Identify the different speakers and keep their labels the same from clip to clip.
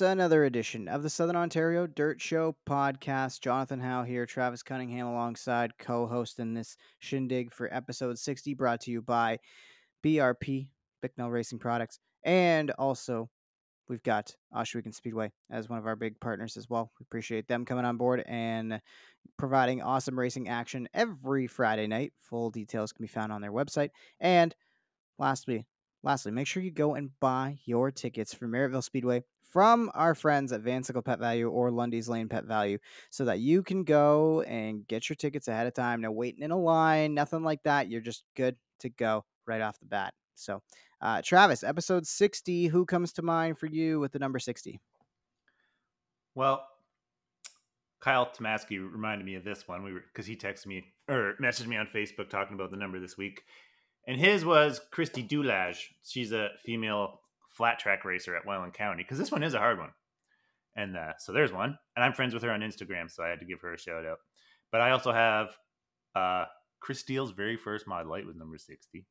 Speaker 1: Another edition of the Southern Ontario Dirt Show podcast. Jonathon Howe here, Travis Cunningham alongside co hosting this shindig for episode 60, brought to you by BRP, Bicknell Racing Products, and also we've got Ohsweken Speedway as one of our big partners as well. We appreciate them coming on board and providing awesome racing action every Friday night. Full details can be found on their website. And lastly, lastly, make sure you go and buy your tickets for Merrittville Speedway from our friends at Vansickle Pet Valu or Lundy's Lane Pet Valu so that you can go and get your tickets ahead of time. No waiting in a line, nothing like that. You're just good to go right off the bat. So, uh, Travis, episode 60, who comes to mind for you with the number 60?
Speaker 2: Well, Kyle Tomasky reminded me of this one. We were because he texted me or messaged me on Facebook talking about the number this week, and his was Christy Dulage. She's a female flat track racer at Welland County because this one is a hard one. And uh, so there's one, and I'm friends with her on Instagram, so I had to give her a shout out. But I also have uh, Chris Steele's very first Mod Light was number sixty.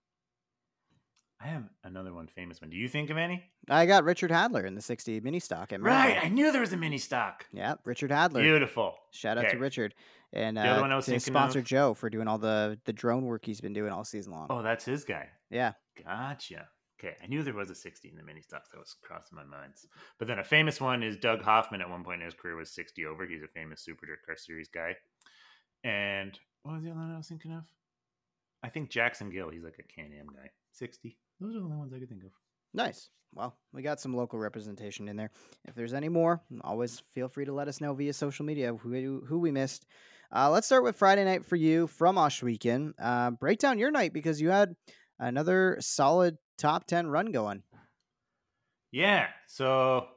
Speaker 2: I have another one, famous one. Do you think of any?
Speaker 1: I got Richard Hadler in the 60 mini stock. At
Speaker 2: Right, I knew there was a mini stock.
Speaker 1: Yeah, Richard Hadler.
Speaker 2: Beautiful.
Speaker 1: Shout out to Richard and
Speaker 2: The other
Speaker 1: uh,
Speaker 2: one I was thinking of-
Speaker 1: sponsor Joe for doing all the the drone work he's been doing all season long.
Speaker 2: Oh, that's his guy.
Speaker 1: Yeah,
Speaker 2: Gotcha. Okay, I knew there was a 60 in the mini stocks. That was crossing my mind. But then a famous one is Doug Hoffman. At one point in his career, was 60 over. He's a famous Super Dirt Car Series guy. And what was the other one I was thinking of? I think Jackson Gill. He's like a Can Am guy. 60. Those are the only ones I could think of.
Speaker 1: nice. Well, we got some local representation in there. If there's any more, always feel free to let us know via social media who who we missed. Uh, let's start with Friday night for you from Ohsweken. Uh, break down your night because you had another solid top ten run going.
Speaker 2: Yeah. So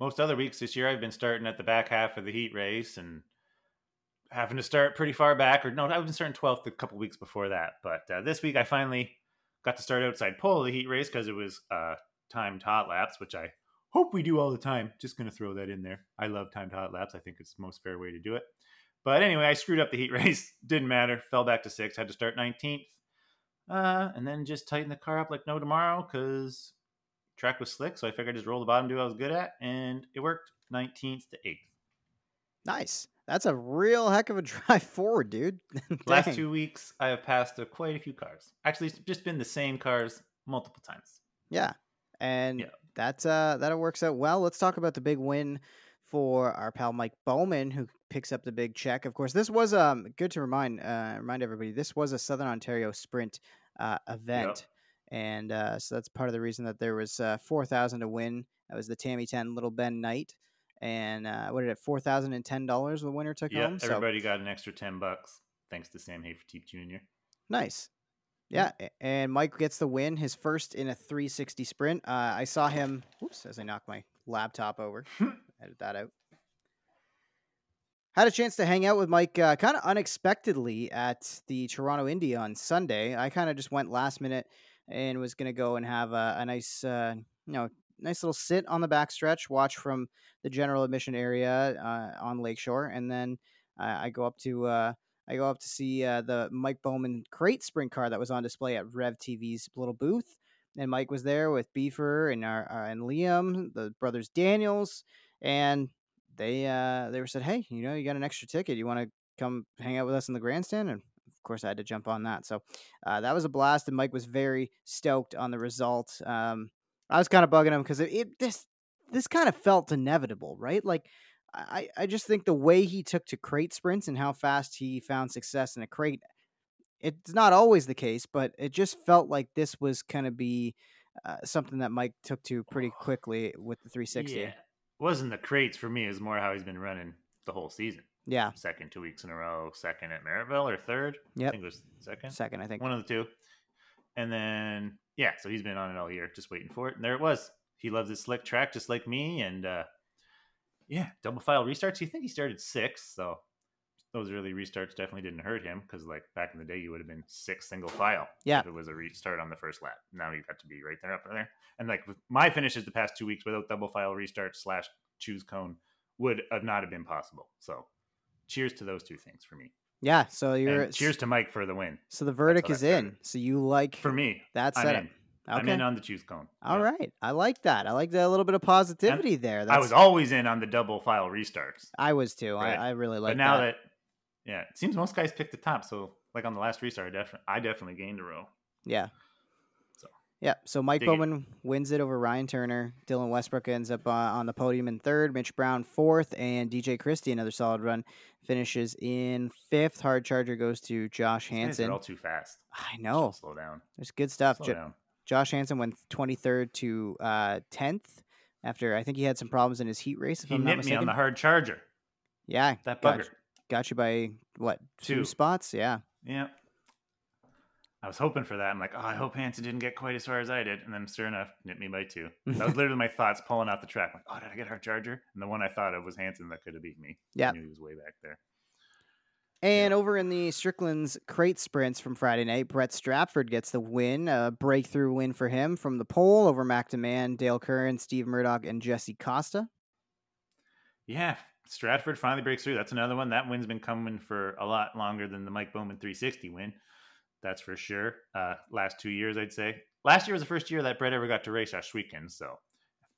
Speaker 2: most other weeks this year, I've been starting at the back half of the heat race and having to start pretty far back. Or no, I've been starting 12th a couple weeks before that. But uh, this week, I finally got to start outside pole of the heat race because it was uh, timed hot laps, which I hope we do all the time. Just going to throw that in there. I love timed hot laps. I think it's the most fair way to do it. But anyway, I screwed up the heat race. Didn't matter. Fell back to sixth. Had to start 19th. Uh, and then just tighten the car up like no tomorrow because track was slick, so I figured I'd just roll the bottom, do what I was good at, and it worked. 19th to 8th.
Speaker 1: Nice. That's a real heck of a drive forward, dude.
Speaker 2: Last two weeks, I have passed uh, quite a few cars. Actually, it's just been the same cars multiple times.
Speaker 1: Yeah. And
Speaker 2: Yeah.
Speaker 1: that's uh that works out well. Let's talk about the big win for our pal Mike Bowman, who picks up the big check. Of course, this was um good to remind uh remind everybody this was a Southern Ontario sprint uh event. And uh, so that's part of the reason that there was uh, four thousand to win. That was the Tammy Ten Little Ben Night, and uh, what did it? Four thousand and ten dollars the winner took
Speaker 2: Yeah,
Speaker 1: home. So
Speaker 2: everybody got an extra 10 bucks thanks to Sam Haferteep Jr.
Speaker 1: Nice. Yeah, and Mike gets the win, his first in a 360 sprint. Uh, I saw him. Oops, as I knock my laptop over. Edit that out. Had a chance to hang out with Mike uh, kind of unexpectedly at the Toronto Indy on Sunday. I kind of just went last minute and was going to go and have a, a nice, uh, you know, nice little sit on the backstretch, watch from the general admission area uh, on Lakeshore, and then I go up to uh, I go up to see uh, the Mike Bowman crate sprint car that was on display at Rev TV's little booth, and Mike was there with Beefer and our, uh, and Liam, the brothers Daniels, and they uh, they were said, hey, you know, you got an extra ticket, you want to come hang out with us in the grandstand, and of course I had to jump on that. So uh, that was a blast, and Mike was very stoked on the result. Um, I was kind of bugging him because it, it this this kind of felt inevitable, right? Like I, I just think the way he took to crate sprints and how fast he found success in a crate, it's not always the case, but it just felt like this was going to be uh, something that Mike took to pretty quickly with the 360.
Speaker 2: Yeah. Wasn't the crates for me, is more how he's been running the whole season.
Speaker 1: Yeah,
Speaker 2: Second two weeks in a row, second at Merrittville or third. Yeah.
Speaker 1: I
Speaker 2: think it was second.
Speaker 1: second, I think.
Speaker 2: One of the two. And then yeah, so he's been on it all year, just waiting for it. And there it was. He loves his slick track just like me. And uh yeah, double file restarts. You think he started six, so those early restarts definitely didn't hurt him because like back in the day you would have been six single file
Speaker 1: Yeah.
Speaker 2: if it was a restart on the first lap. Now you got to be right there up there. And like with my finishes the past two weeks without double file restart slash choose cone would have not have been possible. So cheers to those two things for me.
Speaker 1: Yeah, so you're
Speaker 2: And cheers to Mike for the win.
Speaker 1: So the verdict is in. So you like
Speaker 2: For me,
Speaker 1: that
Speaker 2: I'm
Speaker 1: setup.
Speaker 2: in. I'm in on the choose cone.
Speaker 1: All
Speaker 2: Yeah.
Speaker 1: right. I like that. I like that little bit of positivity there. That's,
Speaker 2: I was always in on the double file restarts.
Speaker 1: I was too.
Speaker 2: Right.
Speaker 1: I, I really like
Speaker 2: but now
Speaker 1: that.
Speaker 2: that. Yeah, it seems most guys pick the top. So like on the last restart, I definitely I definitely gained a row.
Speaker 1: Yeah.
Speaker 2: So.
Speaker 1: Yeah. So Mike
Speaker 2: Dig it.
Speaker 1: Bowman wins it over Ryan Turner. Dylan Westbrook ends up uh, on the podium in third. Mitch Brown fourth, and DJ Christie another solid run finishes in fifth. Hard charger goes to Josh
Speaker 2: guys are all too fast.
Speaker 1: I know.
Speaker 2: Slow down.
Speaker 1: There's good stuff.
Speaker 2: Slow
Speaker 1: Jo-
Speaker 2: down.
Speaker 1: Josh Hansen went 23rd to uh, 10th after I think he had some problems in his heat race. If
Speaker 2: He
Speaker 1: I'm not
Speaker 2: nipped me on the hard charger.
Speaker 1: yeah,
Speaker 2: That bugger.
Speaker 1: Got you by what two,
Speaker 2: Two.
Speaker 1: spots? Yeah.
Speaker 2: Yeah. I was hoping for that. I'm like, oh, I hope Hanson didn't get quite as far as I did. And then, sure enough, nipped me by two. That was literally my thoughts pulling out the track. like, oh, did I get hard charger? And the one I thought of was Hanson that could have beat me.
Speaker 1: Yeah.
Speaker 2: I knew he was way back there.
Speaker 1: And over in the Strickland's crate sprints from Friday night, Brett Stratford gets the win, a breakthrough win for him from the pole over Mac DeMann, Dale Curran, Steve Murdoch, and Jesse Costa.
Speaker 2: Yeah, Stratford finally breaks through. That's another one. That win's been coming for a lot longer than the Mike Bowman 360 win. That's for sure. Uh, last two years, I'd say. Last year was the first year that Brett ever got to race Ohsweken. So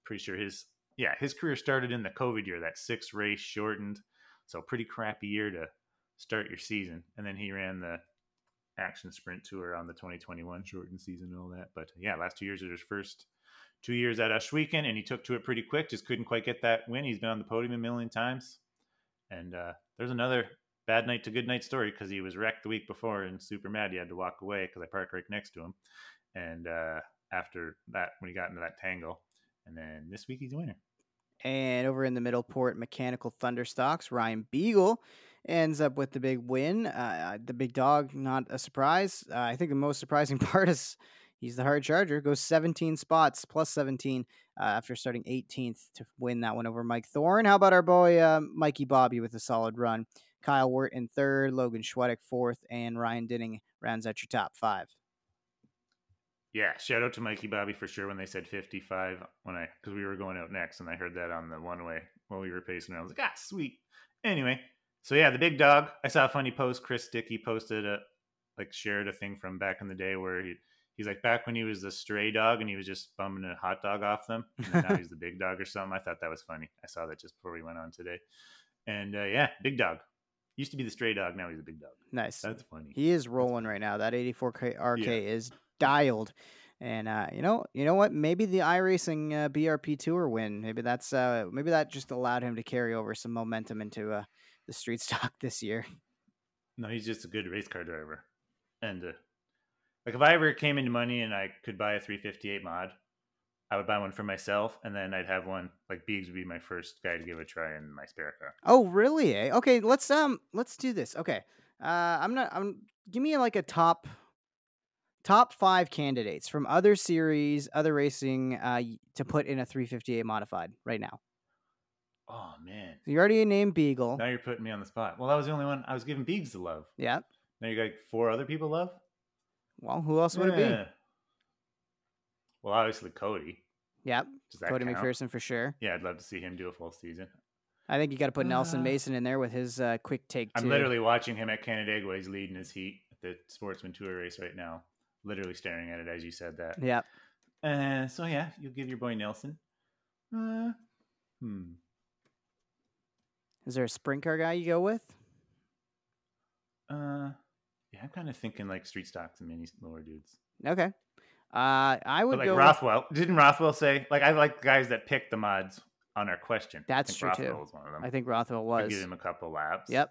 Speaker 2: pretty sure his yeah his career started in the COVID year. That six race shortened. So pretty crappy year to start your season. And then he ran the action sprint tour on the 2021 shortened season and all that. But yeah, last two years are his first two years at Ohsweken, and he took to it pretty quick. Just couldn't quite get that win. He's been on the podium a million times. And uh, there's another bad night to good night story because he was wrecked the week before and super mad. He had to walk away because I parked right next to him. And uh, after that, when he got into that tangle, and then this week he's a winner.
Speaker 1: And over in the middle port, Mechanical Thunderstocks, Ryan Beagle ends up with the big win. Uh, the big dog, not a surprise. Uh, I think the most surprising part is he's the hard charger, goes 17 spots, plus 17 uh, after starting 18th to win that one over Mike Thorne. How about our boy uh, Mikey Bobby with a solid run? Kyle Wirt in third, Logan Schwedick fourth, and Ryan Dinning rounds out your top five.
Speaker 2: Yeah, shout out to Mikey Bobby for sure when they said 55 when I because we were going out next and I heard that on the one way while we were pacing. I was like, ah, sweet. Anyway, so yeah, the big dog. I saw a funny post. Chris Dickey posted a like shared a thing from back in the day where he he's like back when he was the stray dog and he was just bumming a hot dog off them. And now he's the big dog or something. I thought that was funny. I saw that just before we went on today. And uh, yeah, big dog. Used to be the stray dog. Now he's a big dog.
Speaker 1: Nice.
Speaker 2: That's funny.
Speaker 1: He is rolling right now. That 84K RK
Speaker 2: Yeah.
Speaker 1: is dialed. And uh, you know, you know what? Maybe the iRacing uh, BRP Tour win. Maybe that's uh, maybe that just allowed him to carry over some momentum into uh, the street stock this year.
Speaker 2: No, he's just a good race car driver. And uh, like if I ever came into money and I could buy a 358 mod, I would buy one for myself, and then I'd have one like Beegs would be my first guy to give a try in my spare car.
Speaker 1: Oh, really? Eh? Okay, let's um let's do this. Okay. Uh I'm not I'm give me like a top top 5 candidates from other series, other racing uh to put in a 358 modified right now.
Speaker 2: Oh man,
Speaker 1: You already named Beagle.
Speaker 2: now you're putting me on the spot. Well, that was the only one I was giving Beegs the love.
Speaker 1: Yeah.
Speaker 2: Now you got four other people love.
Speaker 1: Well, who else would it be?
Speaker 2: Well, obviously Cody.
Speaker 1: Yep. Cody
Speaker 2: count?
Speaker 1: McPherson for sure.
Speaker 2: Yeah, I'd love to see him do a full season.
Speaker 1: I think you got to put Nelson
Speaker 2: Uh,
Speaker 1: Mason in there with his uh, quick take.
Speaker 2: I'm
Speaker 1: too.
Speaker 2: literally watching him at Canandaigua. He's leading his heat at the Sportsman Tour race right now. Literally staring at it as you said that.
Speaker 1: Yeah.
Speaker 2: Uh, so yeah, you'll give your boy Nelson. Uh, hmm.
Speaker 1: Is there a sprint car guy you go with?
Speaker 2: Uh, yeah, I'm kind of thinking like street stocks and mini lower dudes.
Speaker 1: Okay. Uh, I would
Speaker 2: But like
Speaker 1: go. with-
Speaker 2: Rothwell, didn't Rothwell say like I like guys that pick the mods on our question?
Speaker 1: That's true, too.
Speaker 2: Was one of them.
Speaker 1: I think Rothwell
Speaker 2: I'd
Speaker 1: was.
Speaker 2: give him a couple laps.
Speaker 1: Yep.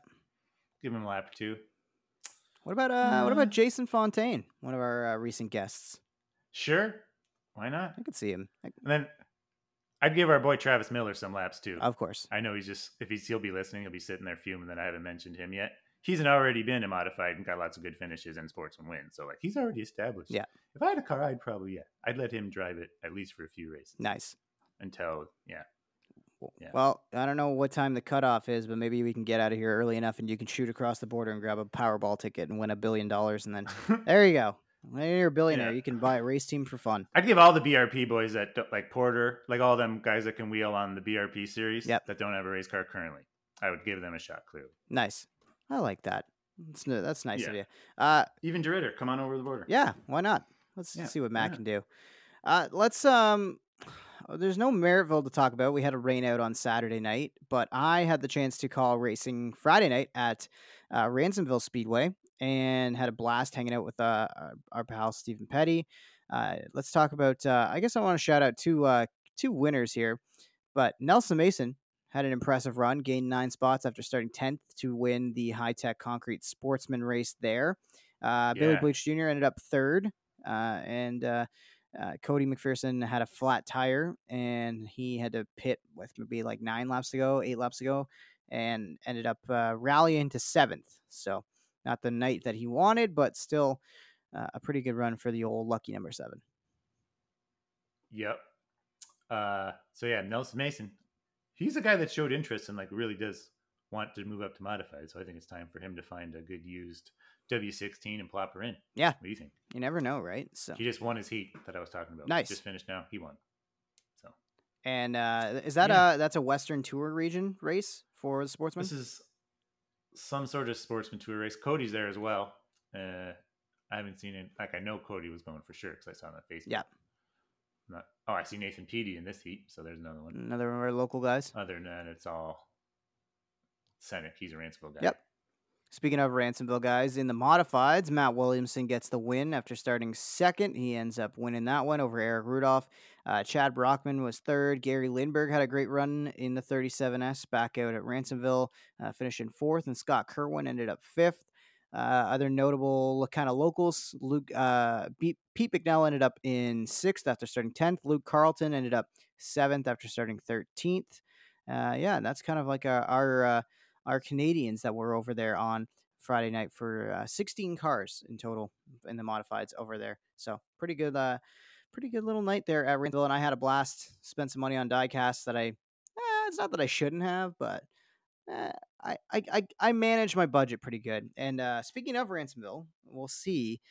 Speaker 2: give him a lap or two.
Speaker 1: What about uh, what
Speaker 2: Uh,
Speaker 1: about Jason Fontaine, one of our uh, recent guests?
Speaker 2: Sure, why not?
Speaker 1: I could see him. I-
Speaker 2: And then I'd give our boy Travis Miller some laps too.
Speaker 1: Of course.
Speaker 2: I know he's just if he's he'll be listening, he'll be sitting there fuming that I haven't mentioned him yet. He's an already been a modified and got lots of good finishes and sportsman wins. So like he's already established.
Speaker 1: Yeah.
Speaker 2: If I had a car, I'd probably yeah, I'd let him drive it at least for a few races
Speaker 1: Nice.
Speaker 2: until yeah. Yeah.
Speaker 1: Well, I don't know what time the cutoff is, but maybe we can get out of here early enough and you can shoot across the border and grab a Powerball ticket and win a billion dollars. And then there you go. When you're a billionaire,
Speaker 2: Yeah.
Speaker 1: you can buy a race team for fun.
Speaker 2: I'd give all the BRP boys that don't- like Porter, like all them guys that can wheel on the BRP series
Speaker 1: Yep.
Speaker 2: that don't have a race car currently. I would give them a shot clearly.
Speaker 1: Nice. I like that. That's, that's nice of
Speaker 2: Yeah.
Speaker 1: you. Uh,
Speaker 2: Even Dritter, come on over the border.
Speaker 1: yeah, why not? let's
Speaker 2: Yeah,
Speaker 1: see what Matt can do. Uh, let's um. There's no Merrittville to talk about. We had a rain out on Saturday night, but I had the chance to call racing Friday night at uh, Ransomville Speedway and had a blast hanging out with uh, our, our pal Stephen Petty. Uh, let's talk about. Uh, I guess I want to shout out two uh, two winners here, but Nelson Mason had an impressive run, gained nine spots after starting tenth to win the high tech concrete sportsman race there. Uh, Billy
Speaker 2: Yeah.
Speaker 1: Bleach Jr. ended up third, uh, and uh, uh, Cody McPherson had a flat tire and he had to pit with maybe like nine laps to go, eight laps to go, and ended up uh, rallying to seventh. So not the night that he wanted, but still uh, a pretty good run for the old lucky number seven.
Speaker 2: Yep. Uh, so yeah, Nelson Mason, he's a guy that showed interest and like really does want to move up to modified. So I think it's time for him to find a good used W16 and plop her in.
Speaker 1: Yeah.
Speaker 2: What do you think?
Speaker 1: You never know, right? So
Speaker 2: He just won his heat that I was talking about.
Speaker 1: Nice.
Speaker 2: Just finished now. He won. So
Speaker 1: and uh, is that
Speaker 2: Yeah.
Speaker 1: a that's a Western Tour region race for the sportsman?
Speaker 2: this is some sort of sportsman tour race. Cody's there as well. Uh, I haven't seen it. Like I know Cody was going for sure because I saw him on Facebook.
Speaker 1: Yeah.
Speaker 2: Not, oh, I see Nathan Peaty in this heat. So there's another one.
Speaker 1: Another one of our local guys.
Speaker 2: Other than that, it's all Senate. He's a Ransomville guy.
Speaker 1: Yep. Speaking of Ransomville guys, in the modifieds, Matt Williamson gets the win after starting second. He ends up winning that one over Eric Rudolph. Uh, Chad Brockman was third. Gary Lindberg had a great run in the 37S back out at Ransomville, uh, finishing fourth. And Scott Kerwin ended up fifth. Uh, other notable kind of locals, Luke uh, Pete, Pete McNell ended up in sixth after starting 10th. Luke Carlton ended up seventh after starting 13th. Uh, yeah, that's kind of like our, our our Canadians that were over there on Friday night for uh, 16 cars in total in the modifieds over there. So pretty good, uh, pretty good little night there at Rainville, and I had a blast. Spent some money on diecast that I, eh, it's not that I shouldn't have, but eh, I, I I I managed my budget pretty good. And uh, speaking of Ransomville, we'll see.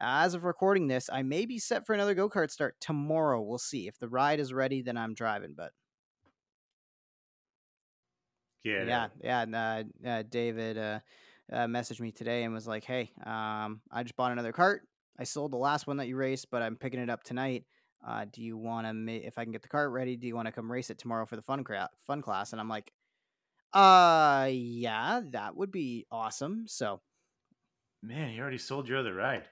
Speaker 1: As of recording this, I may be set for another go kart start tomorrow. We'll see if the ride is ready. Then I'm driving, but
Speaker 2: Yeah.
Speaker 1: yeah, yeah. And, uh, uh, David uh, uh, messaged me today and was like, "Hey, um, I just bought another cart. I sold the last one that you raced, but I'm picking it up tonight. Uh, do you want to? Ma- if I can get the cart ready, do you want to come race it tomorrow for the fun cra- fun class?" And I'm like, "Uh, yeah, that would be awesome." So
Speaker 2: Man, you already sold your other ride.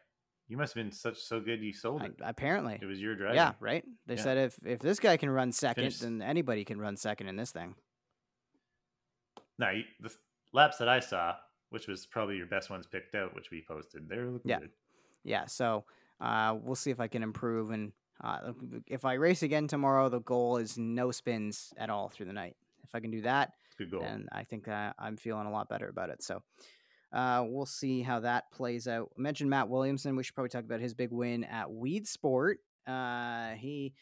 Speaker 2: You must have been such so good you sold
Speaker 1: I,
Speaker 2: it.
Speaker 1: apparently,
Speaker 2: It was your drive.
Speaker 1: yeah, right. They
Speaker 2: Yeah.
Speaker 1: said if if this guy can run second,
Speaker 2: Finished-
Speaker 1: then anybody can run second in this thing.
Speaker 2: Now you, the laps that I saw, which was probably your best ones picked out, which we posted, they were looking
Speaker 1: Yeah.
Speaker 2: good.
Speaker 1: yeah so uh, we'll see if i can improve and uh, if i race again tomorrow the goal is no spins at all through the night if i can do that
Speaker 2: Good goal.
Speaker 1: then i think uh, i'm feeling a lot better about it so uh, we'll see how that plays out I mentioned matt williamson we should probably talk about his big win at Weedsport uh, he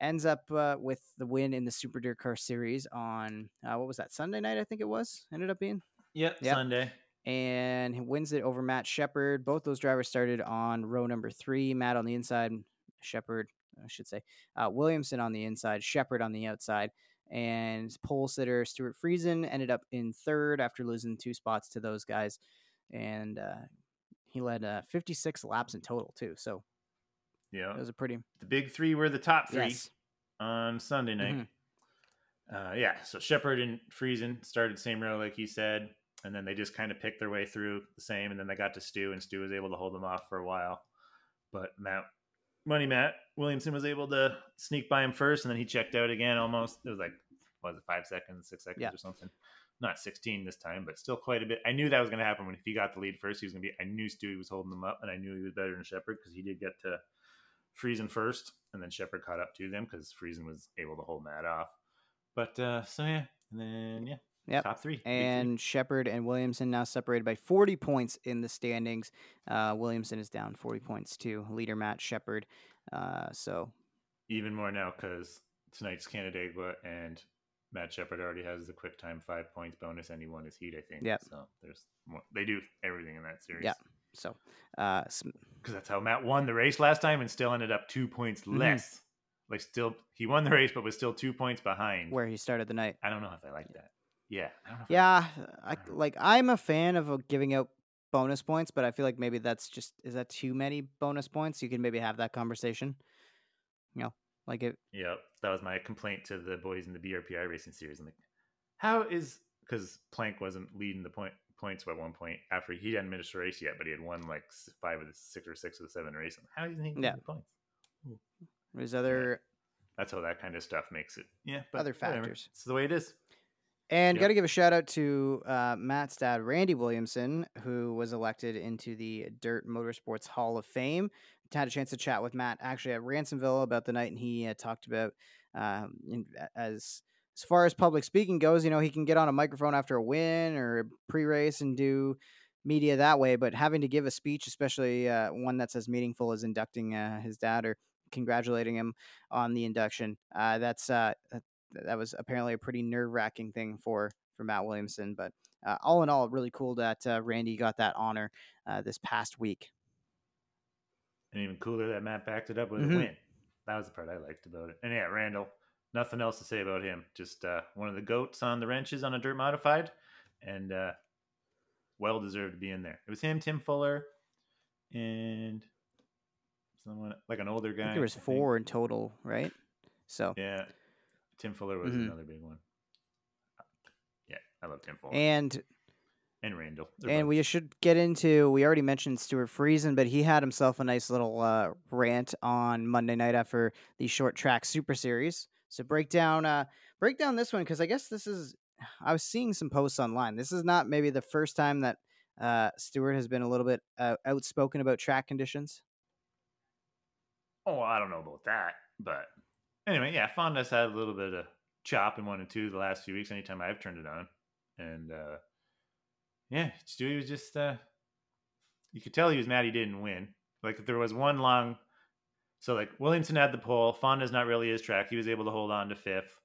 Speaker 1: ends up uh, with the win in the super dirt car series on uh, what was that sunday night i think it was ended up being
Speaker 2: Yep,
Speaker 1: Yep.
Speaker 2: Sunday.
Speaker 1: and he wins it over Matt Sheppard. Both those drivers started on row number three. Matt on the inside, Sheppard, I should say, uh, Williamson on the inside, Sheppard on the outside, and pole sitter Stewart Friesen ended up in third after losing two spots to those guys, and uh, he led uh, 56 laps in total too. So
Speaker 2: Yeah.
Speaker 1: it was a pretty
Speaker 2: The big three were the top three
Speaker 1: yes,
Speaker 2: on Sunday night.
Speaker 1: Mhm.
Speaker 2: Uh, yeah, so Sheppard and Friesen started same row, like you said, and then they just kind of picked their way through the same, and then they got to Stu, and Stu was able to hold them off for a while. But Matt, Money Matt Williamson was able to sneak by him first, and then he checked out again almost. It was like, was it, five seconds, six seconds
Speaker 1: Yeah.
Speaker 2: or something? Not 16 this time, but still quite a bit. I knew that was going to happen when if he got the lead first, he was going to be. I knew Stewie was holding them up, and I knew he was better than Sheppard because he did get to Friesen first, and then Sheppard caught up to them because Friesen was able to hold Matt off. But uh so yeah, and then yeah,
Speaker 1: Yep.
Speaker 2: top three,
Speaker 1: and Sheppard and Williamson now separated by 40 points in the standings. Uh, Williamson is down 40 points to leader Matt Sheppard. Uh, so
Speaker 2: even more now because tonight's Canandaigua and Matt Sheppard already has the quick time five points bonus, and he won his heat, I think.
Speaker 1: Yeah.
Speaker 2: So there's more. They do everything in that series.
Speaker 1: Yeah. So, uh,
Speaker 2: because that's how Matt won the race last time and still ended up two points
Speaker 1: Mhm.
Speaker 2: less. Like still, he won the race, but was still two points behind.
Speaker 1: where he started the night.
Speaker 2: I don't know if I like that. Yeah. I
Speaker 1: Yeah, I
Speaker 2: I don't know.
Speaker 1: like. I'm a fan of uh, giving out bonus points, but I feel like maybe that's just is that too many bonus points? You can maybe have that conversation. You know, like it.
Speaker 2: Yeah, that was my complaint to the boys in the BRP iRacing series. I'm like, how is because Plank wasn't leading the point points at one point after he hadn't finished a race yet, but he had won like five of the six or six of the seven races. How isn't he
Speaker 1: yeah.
Speaker 2: the points?
Speaker 1: There's other.
Speaker 2: Yeah. That's how that kind of stuff makes it. Yeah, but
Speaker 1: other factors.
Speaker 2: It's the way it is.
Speaker 1: And yep. got to give a shout out to uh, Matt's dad, Randy Williamson, who was elected into the Dirt Motorsports Hall of Fame. Had a chance to chat with Matt actually at Ransomville about the night, and he uh, talked about um, as as far as public speaking goes, you know, he can get on a microphone after a win or a pre-race and do media that way, but having to give a speech, especially uh, one that's as meaningful as inducting uh, his dad or congratulating him on the induction, uh, that's uh, that was apparently a pretty nerve-wracking thing for for Matt Williamson. But uh, all in all, really cool that uh, Randy got that honor this past week.
Speaker 2: And even cooler that Matt backed it up with mm-hmm. a win. That was the part I liked about it. And yeah, Randall, nothing else to say about him. Just uh, one of the goats on the wrenches on a dirt modified, and uh, well deserved to be in there. It was him, Tim Fuller, and someone like an older guy.
Speaker 1: there was four in total, right? So
Speaker 2: yeah, Tim Fuller was mm-hmm. another big one. Yeah, I love Tim Fuller
Speaker 1: and
Speaker 2: and Randall.
Speaker 1: and both. we should get into. We already mentioned Stewart Friesen, but he had himself a nice little uh, rant on Monday night after the short track Super Series. So break down uh break down this one because I guess this is I was seeing some posts online. This is not maybe the first time that uh Stewart has been a little bit uh, outspoken about track conditions.
Speaker 2: Oh, I don't know about that, but anyway, yeah, Fonda's had a little bit of chop in one and two the last few weeks. Anytime I've turned it on, and uh yeah, Stewie was just uh you could tell he was mad he didn't win. Like if there was one long so like Williamson had the pole. Fonda's not really his track. He was able to hold on to fifth,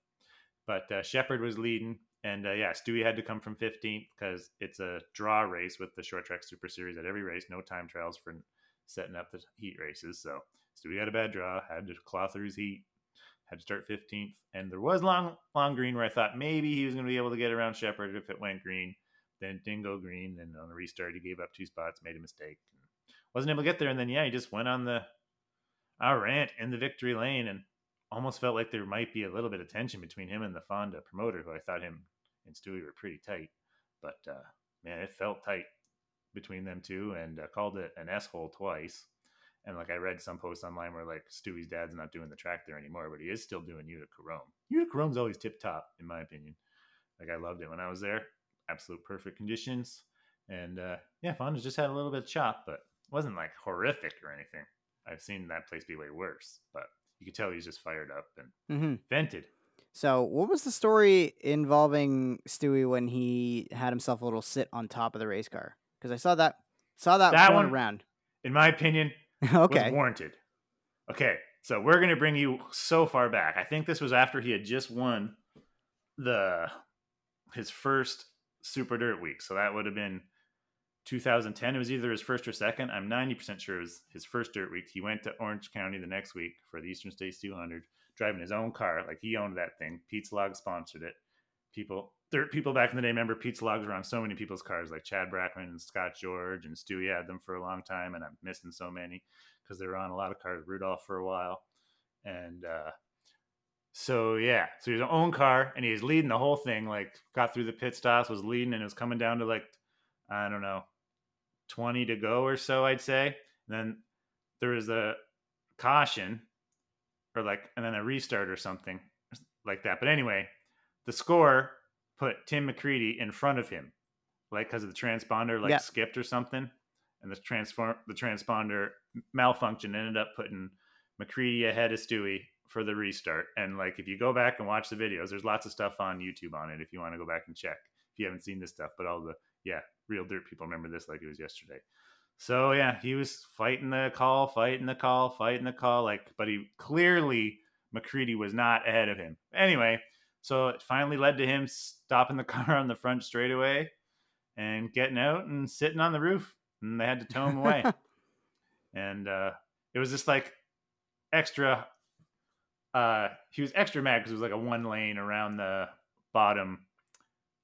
Speaker 2: but uh, Sheppard was leading, and uh, yeah, Stewie had to come from 15th because it's a draw race with the short track Super Series at every race. No time trials for setting up the heat races. So Stewie had a bad draw, had to claw through his heat, had to start 15th, and there was long long green where I thought maybe he was going to be able to get around Sheppard if it went green. Then didn't go green, and on the restart he gave up two spots, made a mistake, wasn't able to get there, and then yeah, he just went on the I rant in the victory lane and almost felt like there might be a little bit of tension between him and the Fonda promoter, who I thought him and Stewie were pretty tight. But uh, man, it felt tight between them two, and uh, called it an S hole twice. And like I read some posts online where like Stewie's dad's not doing the track there anymore, but he is still doing Utica Rome. Utica Rome's always tip top, in my opinion. Like I loved it when I was there. Absolute perfect conditions. And uh, yeah, Fonda's just had a little bit of chop, but wasn't like horrific or anything. I've seen that place be way worse, but you could tell he's just fired up and
Speaker 1: mm-hmm.
Speaker 2: vented.
Speaker 1: So, what was the story involving Stewie when he had himself a little sit on top of the race car? Because I saw that saw that, that one around.
Speaker 2: In my opinion,
Speaker 1: okay,
Speaker 2: was warranted. Okay, so we're gonna bring you so far back. I think this was after he had just won the his first Super Dirt Week, so that would have been 2010. It was either his first or second. I'm 90% sure it was his first dirt week. He went to Orange County the next week for the Eastern States 200, driving his own car. Like he owned that thing. Pete's Log sponsored it. People, dirt people back in the day remember Pete's Logs were on so many people's cars, like Chad Brockman and Scott George and Stewie had them for a long time. And I'm missing so many because they were on a lot of cars. Rudolph for a while. And, uh, so yeah, so he's own car and he's leading the whole thing. Like got through the pit stops, was leading, and it was coming down to like I don't know 20 to go or so, I'd say. And then there was a caution or like, and then a restart or something like that. But anyway, the score put Tim McCreadie in front of him, like because of the transponder like yeah. skipped or something. And the transform the transponder malfunction ended up putting McCreadie ahead of Stewie for the restart. And like if you go back and watch the videos, there's lots of stuff on YouTube on it if you want to go back and check if you haven't seen this stuff. But all the yeah, real dirt people remember this like it was yesterday. So yeah, he was fighting the call, fighting the call, fighting the call, like, but he clearly McCreadie was not ahead of him. Anyway, so it finally led to him stopping the car on the front straightaway and getting out and sitting on the roof, and they had to tow him away. and uh, it was just like extra. Uh, he was extra mad because it was like a one lane around the bottom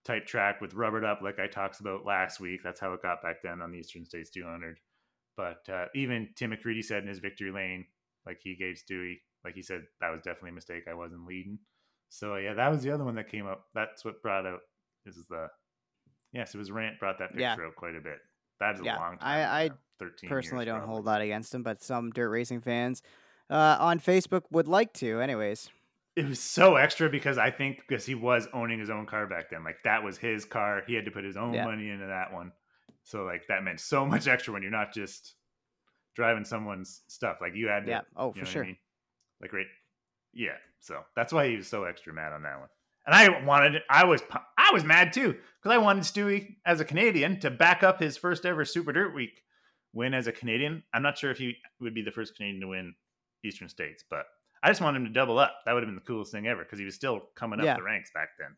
Speaker 2: type track with rubbered up, like I talked about last week. That's how it got back then on the Eastern States 200. But uh, even Tim McCreadie said in his victory lane, like he gave Stewie, like he said, that was definitely a mistake. I wasn't leading. So yeah, that was the other one that came up. That's what brought out. This is the yes, it was Rant brought that picture
Speaker 1: Yeah.
Speaker 2: out quite a bit. That is
Speaker 1: Yeah,
Speaker 2: a long time.
Speaker 1: I- I
Speaker 2: ago, thirteen.
Speaker 1: Personally, don't hold that against him, but some dirt racing fans uh, on Facebook would like to. Anyways,
Speaker 2: It was so extra because I think because he was owning his own car back then. Like that was his car. He had to put his own
Speaker 1: Yeah.
Speaker 2: money into that one. So like that meant so much extra when you're not just driving someone's stuff. Like you had to
Speaker 1: yeah. Oh, for
Speaker 2: know what I
Speaker 1: sure.
Speaker 2: mean? Like right, yeah. So that's why he was so extra mad on that one. And I wanted, I was, I was mad too because I wanted Stewie as a Canadian to back up his first ever Super Dirt Week win as a Canadian. I'm not sure if he would be the first Canadian to win Eastern States, but I just wanted him to double up. That would have been the coolest thing ever because he was still coming up
Speaker 1: Yeah.
Speaker 2: the ranks back then.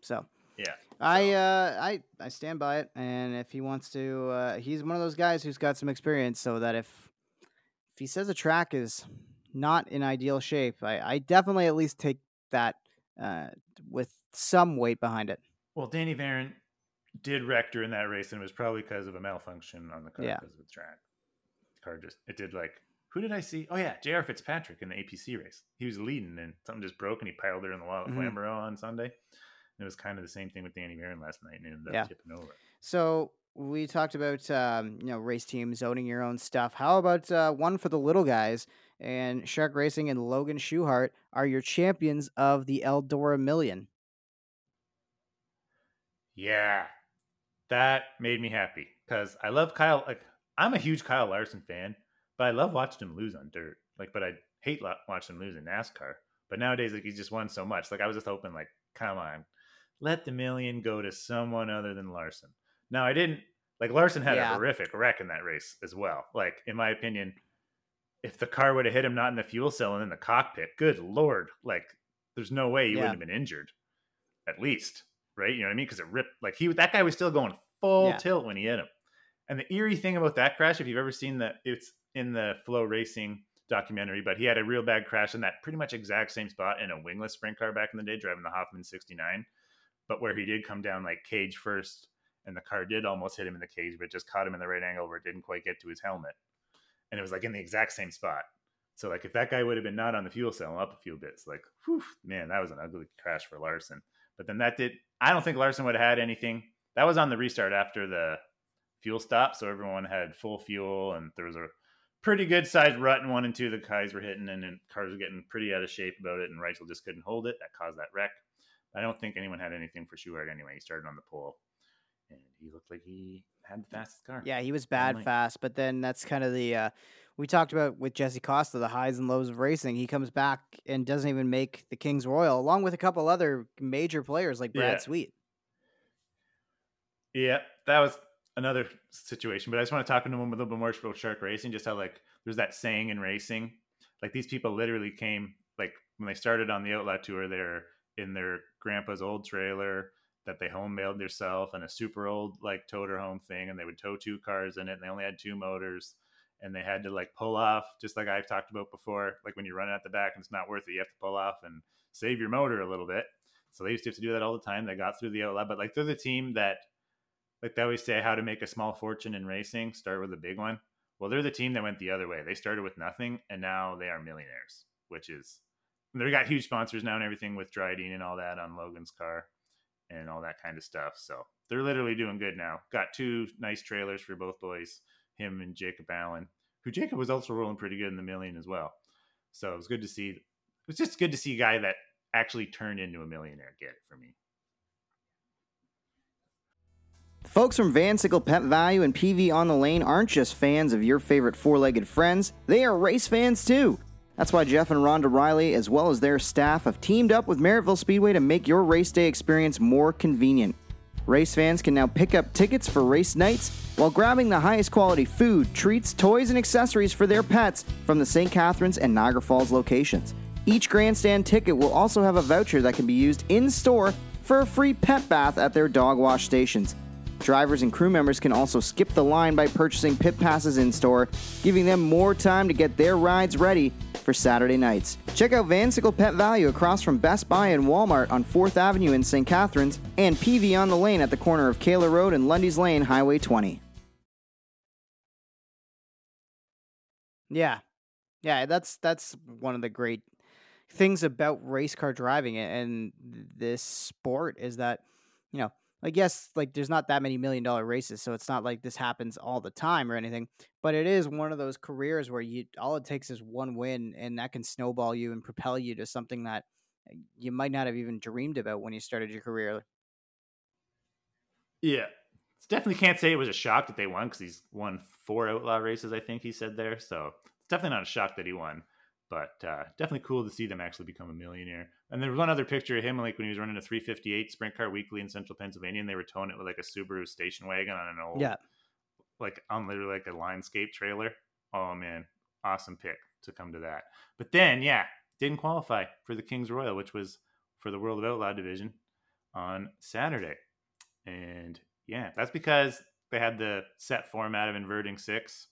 Speaker 1: So
Speaker 2: Yeah.
Speaker 1: I uh, I I stand by it, and if he wants to, uh, he's one of those guys who's got some experience, so that if if he says a track is not in ideal shape, I, I definitely at least take that uh, with some weight behind it.
Speaker 2: Well, Danny Varin did wreck during that race, and it was probably because of a malfunction on the car
Speaker 1: Yeah.
Speaker 2: because of the track. The car just it did like who did I see? Oh yeah, J.R. Fitzpatrick in the APC race. He was leading, and something just broke, and he piled her in the wall with
Speaker 1: Mhm.
Speaker 2: Flamborough on Sunday. And it was kind of the same thing with Danny Varin last night, and it ended up
Speaker 1: Yeah.
Speaker 2: tipping over.
Speaker 1: So we talked about um, you know race teams owning your own stuff. How about uh, one for the little guys? And Shark Racing and Logan Schuchart are your champions of the Eldora Million.
Speaker 2: Yeah, that made me happy because I love Kyle. Like I'm a huge Kyle Larson fan, but I love watching him lose on dirt. Like, but I hate watching him lose in NASCAR. But nowadays, like he's just won so much. Like I was just hoping, like, come on, let the million go to someone other than Larson. Now I didn't. Like Larson had
Speaker 1: Yeah.
Speaker 2: a horrific wreck in that race as well. Like in my opinion, if the car would have hit him not in the fuel cell and in the cockpit, good lord, like there's no way he
Speaker 1: Yeah.
Speaker 2: wouldn't have been injured. At least, right? You know what I mean? Because it ripped. Like he, that guy was still going full
Speaker 1: Yeah.
Speaker 2: tilt when he hit him. And the eerie thing about that crash, if you've ever seen that, it's in the FloRacing documentary. But he had a real bad crash in that pretty much exact same spot in a wingless sprint car back in the day, driving the Hoffman '69. But where he did come down like cage first, and the car did almost hit him in the cage, but just caught him in the right angle where it didn't quite get to his helmet. And it was like in the exact same spot. So like if that guy would have been not on the fuel cell up a few bits, like whew, man, that was an ugly crash for Larson. But then that did I don't think Larson would have had anything. That was on the restart after the fuel stop, so everyone had full fuel and there was a pretty good sized rut in one and two the guys were hitting and then cars were getting pretty out of shape about it and Reichel just couldn't hold it. That caused that wreck. I don't think anyone had anything for Schuchart anyway. He started on the pole and he looked like he had the fastest car.
Speaker 1: Yeah, he was bad fast, but then that's kind of the uh, we talked about with Jesse Costa, the highs and lows of racing. He comes back and doesn't even make the Kings Royal, along with a couple other major players like Brad
Speaker 2: Yeah.
Speaker 1: Sweet.
Speaker 2: Yeah, that was another situation. But I just want to talk to him a little bit more about shark racing, just how like there's that saying in racing, like these people literally came like when they started on the outlaw tour, they're in their grandpa's old trailer that they home mailed themselves and a super old like toter home thing, and they would tow two cars in it, and they only had two motors. And they had to like pull off, just like I've talked about before. Like when you're running at the back and it's not worth it, you have to pull off and save your motor a little bit. So they used to have to do that all the time. They got through the outlaw, but like they're the team that like they always say how to make a small fortune in racing start with a big one well they're the team that went the other way they started with nothing and now they are millionaires which is they've got huge sponsors now and everything with Dryden and all that on Logan's car and all that kind of stuff. So they're literally doing good now. Got two nice trailers for both boys him and Jacob Allen who Jacob was also rolling pretty good in the million as well. So it was good to see it was just good to see a guy that actually turned into a millionaire get it for me.
Speaker 1: The folks from Vansickle Pet Valu and PV on the Lane aren't just fans of your favorite four legged friends, they are race fans too. That's why Jeff and Rhonda Riley, as well as their staff, have teamed up with Merrittville Speedway to make your race day experience more convenient. Race fans can now pick up tickets for race nights while grabbing the highest quality food, treats, toys, and accessories for their pets from the St. Catharines and Niagara Falls locations. Each grandstand ticket will also have a voucher that can be used in store for a free pet bath at their dog wash stations. Drivers and crew members can also skip the line by purchasing pit passes in store, giving them more time to get their rides ready for Saturday nights. Check out Vansickle Pet Valu across from Best Buy and Walmart on 4th Avenue in St. Catharines and PV on the Lane at the corner of Kalar Road and Lundy's Lane, Highway 20. Yeah. Yeah, that's that's one of the great things about race car driving and this sport is that you know like yes like there's not that many million dollar races so it's not like this happens all the time or anything but it is one of those careers where you all it takes is one win and that can snowball you and propel you to something that eh, you might not have even dreamed about when you started your career.
Speaker 2: Yeah. Definitely can't say it was a shock that they won because he's won four outlaw races i think he said there so it's definitely not a shock that he won but uh, definitely cool to see them actually become a millionaire. And there was one other picture of him, like when he was running a 358 Sprint Car Weekly in Central Pennsylvania, and they were towing it with like a Subaru station wagon on an old,
Speaker 1: yeah,
Speaker 2: like on literally like a Lionscape trailer. Oh man, awesome pick to come to that. But then, yeah, didn't qualify for the Kings Royal, which was for the World of Outlaw division on Saturday. And yeah, that's because they had the set format of inverting six,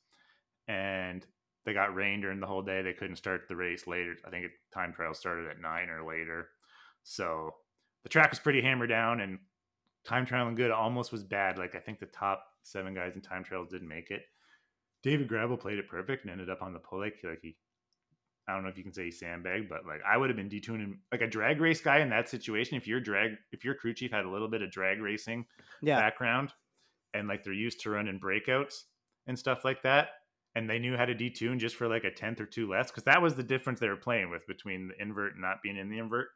Speaker 2: and they got rain during the whole day. They couldn't start the race later. I think time trial started at nine or later. So the track was pretty hammered down and time trial and good almost was bad. Like I think the top seven guys in time trials didn't make it. David Gravel played it perfect and ended up on the pole. Like, like he, I don't know if you can say he sandbagged, but like I would have been detuning like a drag race guy in that situation. If your drag, if your crew chief had a little bit of drag racing yeah. background and like they're used to running breakouts and stuff like that, and they knew how to detune just for like a tenth or two less because that was the difference they were playing with between the invert and not being in the invert.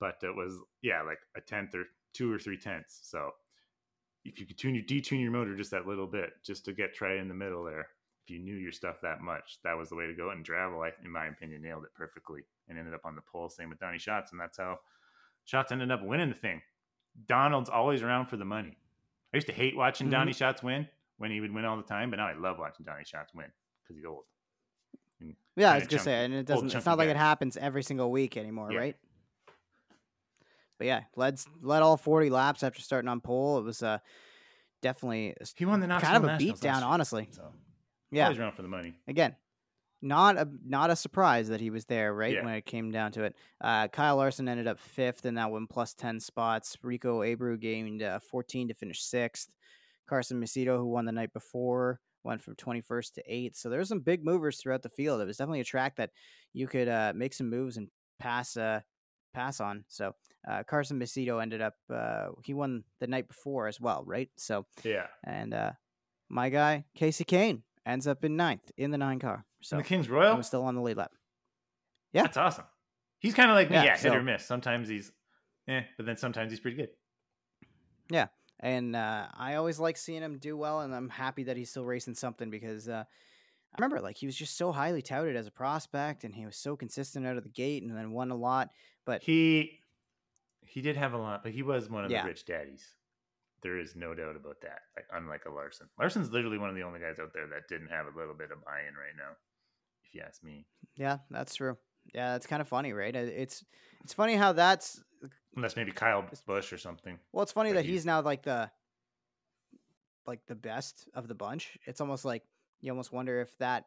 Speaker 2: But it was yeah, like a tenth or two or three tenths. So if you could tune you detune your motor just that little bit, just to get try in the middle there, if you knew your stuff that much, that was the way to go. And Gravel, in my opinion, nailed it perfectly and ended up on the pole. Same with Donny Schatz, and that's how Schatz ended up winning the thing. Donald's always around for the money. I used to hate watching mm-hmm. Donny Schatz win when he would win all the time. But now I love watching Donny Schatz win because he's old.
Speaker 1: And yeah, I was gonna say, and it doesn't. It's not like it happens every single week anymore, yeah. right? But yeah, led led all forty laps after starting on pole. It was uh definitely
Speaker 2: he won the
Speaker 1: kind of a beat down, honestly. So
Speaker 2: yeah, always around for the money
Speaker 1: again. Not a not a surprise that he was there, right yeah. when it came down to it. Uh, Kyle Larson ended up fifth in that one, plus ten spots. Rico Abreu gained uh, fourteen to finish sixth. Carson Macedo, who won the night before, went from 21st to 8th. So there's some big movers throughout the field. It was definitely a track that you could uh, make some moves and pass uh, pass on. So uh, Carson Macedo ended up uh, he won the night before as well, right? So
Speaker 2: yeah,
Speaker 1: and uh, my guy Kasey Kahne ends up in ninth in the nine car. So
Speaker 2: in the Kings Royal,
Speaker 1: was still on the lead lap. Yeah,
Speaker 2: that's awesome. He's kind of like yeah, yeah so, hit or miss. Sometimes he's, eh, but then sometimes he's pretty good.
Speaker 1: Yeah, and uh, I always like seeing him do well, and I'm happy that he's still racing something because uh, I remember like he was just so highly touted as a prospect, and he was so consistent out of the gate, and then won a lot. But
Speaker 2: he he did have a lot, but he was one of yeah. the rich daddies. There is no doubt about that. Like unlike a Larson, Larson's literally one of the only guys out there that didn't have a little bit of buy-in right now, if you ask me.
Speaker 1: Yeah, that's true. Yeah, that's kind of funny, right? It's it's funny how that's
Speaker 2: unless maybe Kyle Busch or something.
Speaker 1: Well, it's funny that he's, he's now like the like the best of the bunch. It's almost like you almost wonder if that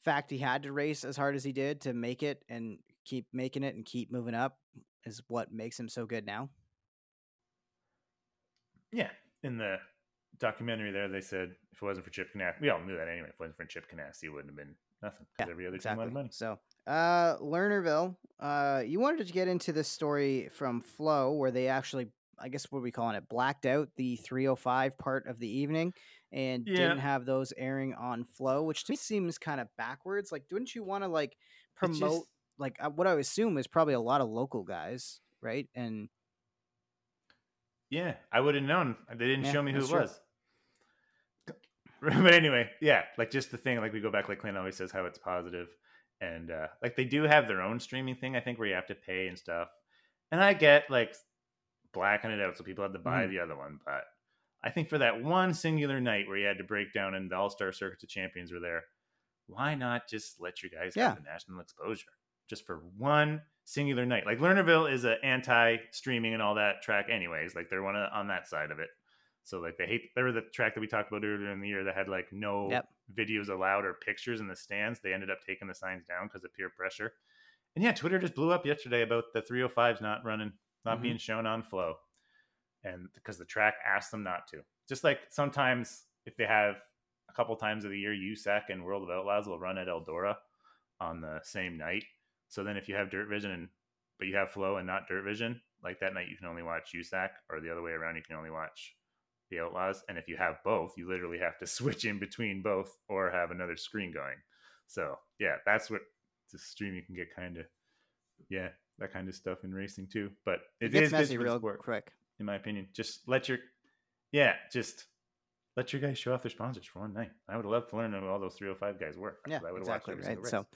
Speaker 1: fact he had to race as hard as he did to make it and keep making it and keep moving up is what makes him so good now.
Speaker 2: Yeah, in the documentary there, they said if it wasn't for Chip Ganassi, we all knew that anyway. If it wasn't for Chip Ganassi, it wouldn't have been nothing. Yeah, every other exactly. team money.
Speaker 1: So uh, Lernerville, uh, you wanted to get into this story from Flo where they actually, I guess, what are we calling it, blacked out the 305 part of the evening and yeah. didn't have those airing on Flo, which to me seems kind of backwards. Like, wouldn't you want to like promote, just... like, uh, what I assume is probably a lot of local guys, right? And
Speaker 2: yeah, I would have known. They didn't yeah, show me who it true. was. but anyway, yeah, like just the thing, like we go back, like Clint always says, how it's positive and uh, like they do have their own streaming thing i think where you have to pay and stuff and i get like blacking it out so people have to buy mm. the other one but i think for that one singular night where you had to break down and the all-star circuits of champions were there why not just let your guys yeah. have the national exposure just for one singular night like lernerville is an anti-streaming and all that track anyways like they're one on that side of it So like they hate they were the track that we talked about earlier in the year that had like no
Speaker 1: Yep.
Speaker 2: videos allowed or pictures in the stands. They ended up taking the signs down because of peer pressure. And yeah, Twitter just blew up yesterday about the 305s not running, not
Speaker 1: Mhm.
Speaker 2: being shown on Flo. And because the track asked them not to. Just like sometimes if they have a couple times of the year, USAC and World of Outlaws will run at Eldora on the same night. So then if you have DIRTVision and but you have Flo and not DIRTVision, like that night you can only watch USAC or the other way around, you can only watch the Outlaws. And if you have both, you literally have to switch in between both or have another screen going. So yeah, that's what the streaming can get kind of yeah, that kind of stuff in racing too. But
Speaker 1: It
Speaker 2: it
Speaker 1: gets
Speaker 2: is
Speaker 1: messy real
Speaker 2: sport,
Speaker 1: quick.
Speaker 2: in my opinion. Just let your yeah, just let your guys show off their sponsors for one night. I would love to learn who all those 305 guys were.
Speaker 1: Yeah,
Speaker 2: I would
Speaker 1: exactly right. So,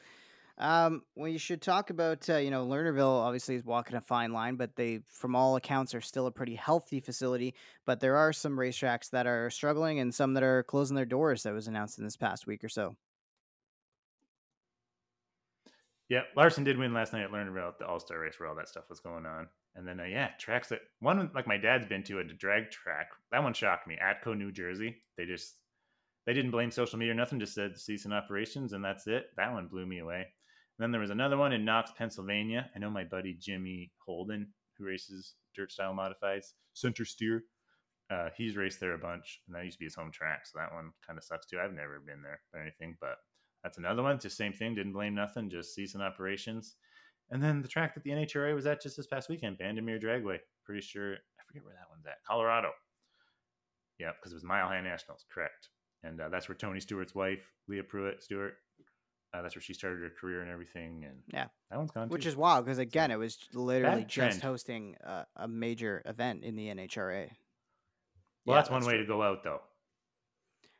Speaker 1: um, we should talk about uh, you know Lernerville. Obviously, is walking a fine line, but they, from all accounts, are still a pretty healthy facility. But there are some racetracks that are struggling, and some that are closing their doors. That was announced in this past week or so.
Speaker 2: Yeah, Larson did win last night at Lernerville at the All Star race where all that stuff was going on. And then, uh, yeah, tracks that one like my dad's been to a drag track. That one shocked me. Atco, New Jersey. They just they didn't blame social media or nothing. Just said cease and operations, and that's it. That one blew me away. Then there was another one in Knox, Pennsylvania. I know my buddy Jimmy Holden, who races dirt style modifieds, center steer. Uh, he's raced there a bunch, and that used to be his home track. So that one kind of sucks too. I've never been there or anything, but that's another one. Just same thing. Didn't blame nothing. Just cease operations. And then the track that the NHRA was at just this past weekend, Bandimere Dragway. Pretty sure I forget where that one's at. Colorado. Yeah, because it was Mile High Nationals, correct. And uh, that's where Tony Stewart's wife, Leah Pruett Stewart, uh, that's where she started her career and everything. And
Speaker 1: Yeah.
Speaker 2: that one's gone
Speaker 1: Which
Speaker 2: too.
Speaker 1: is wild because again, it was literally just hosting a, a major event in the NHRA.
Speaker 2: well,
Speaker 1: Yeah,
Speaker 2: that's one way
Speaker 1: true.
Speaker 2: to go out, though.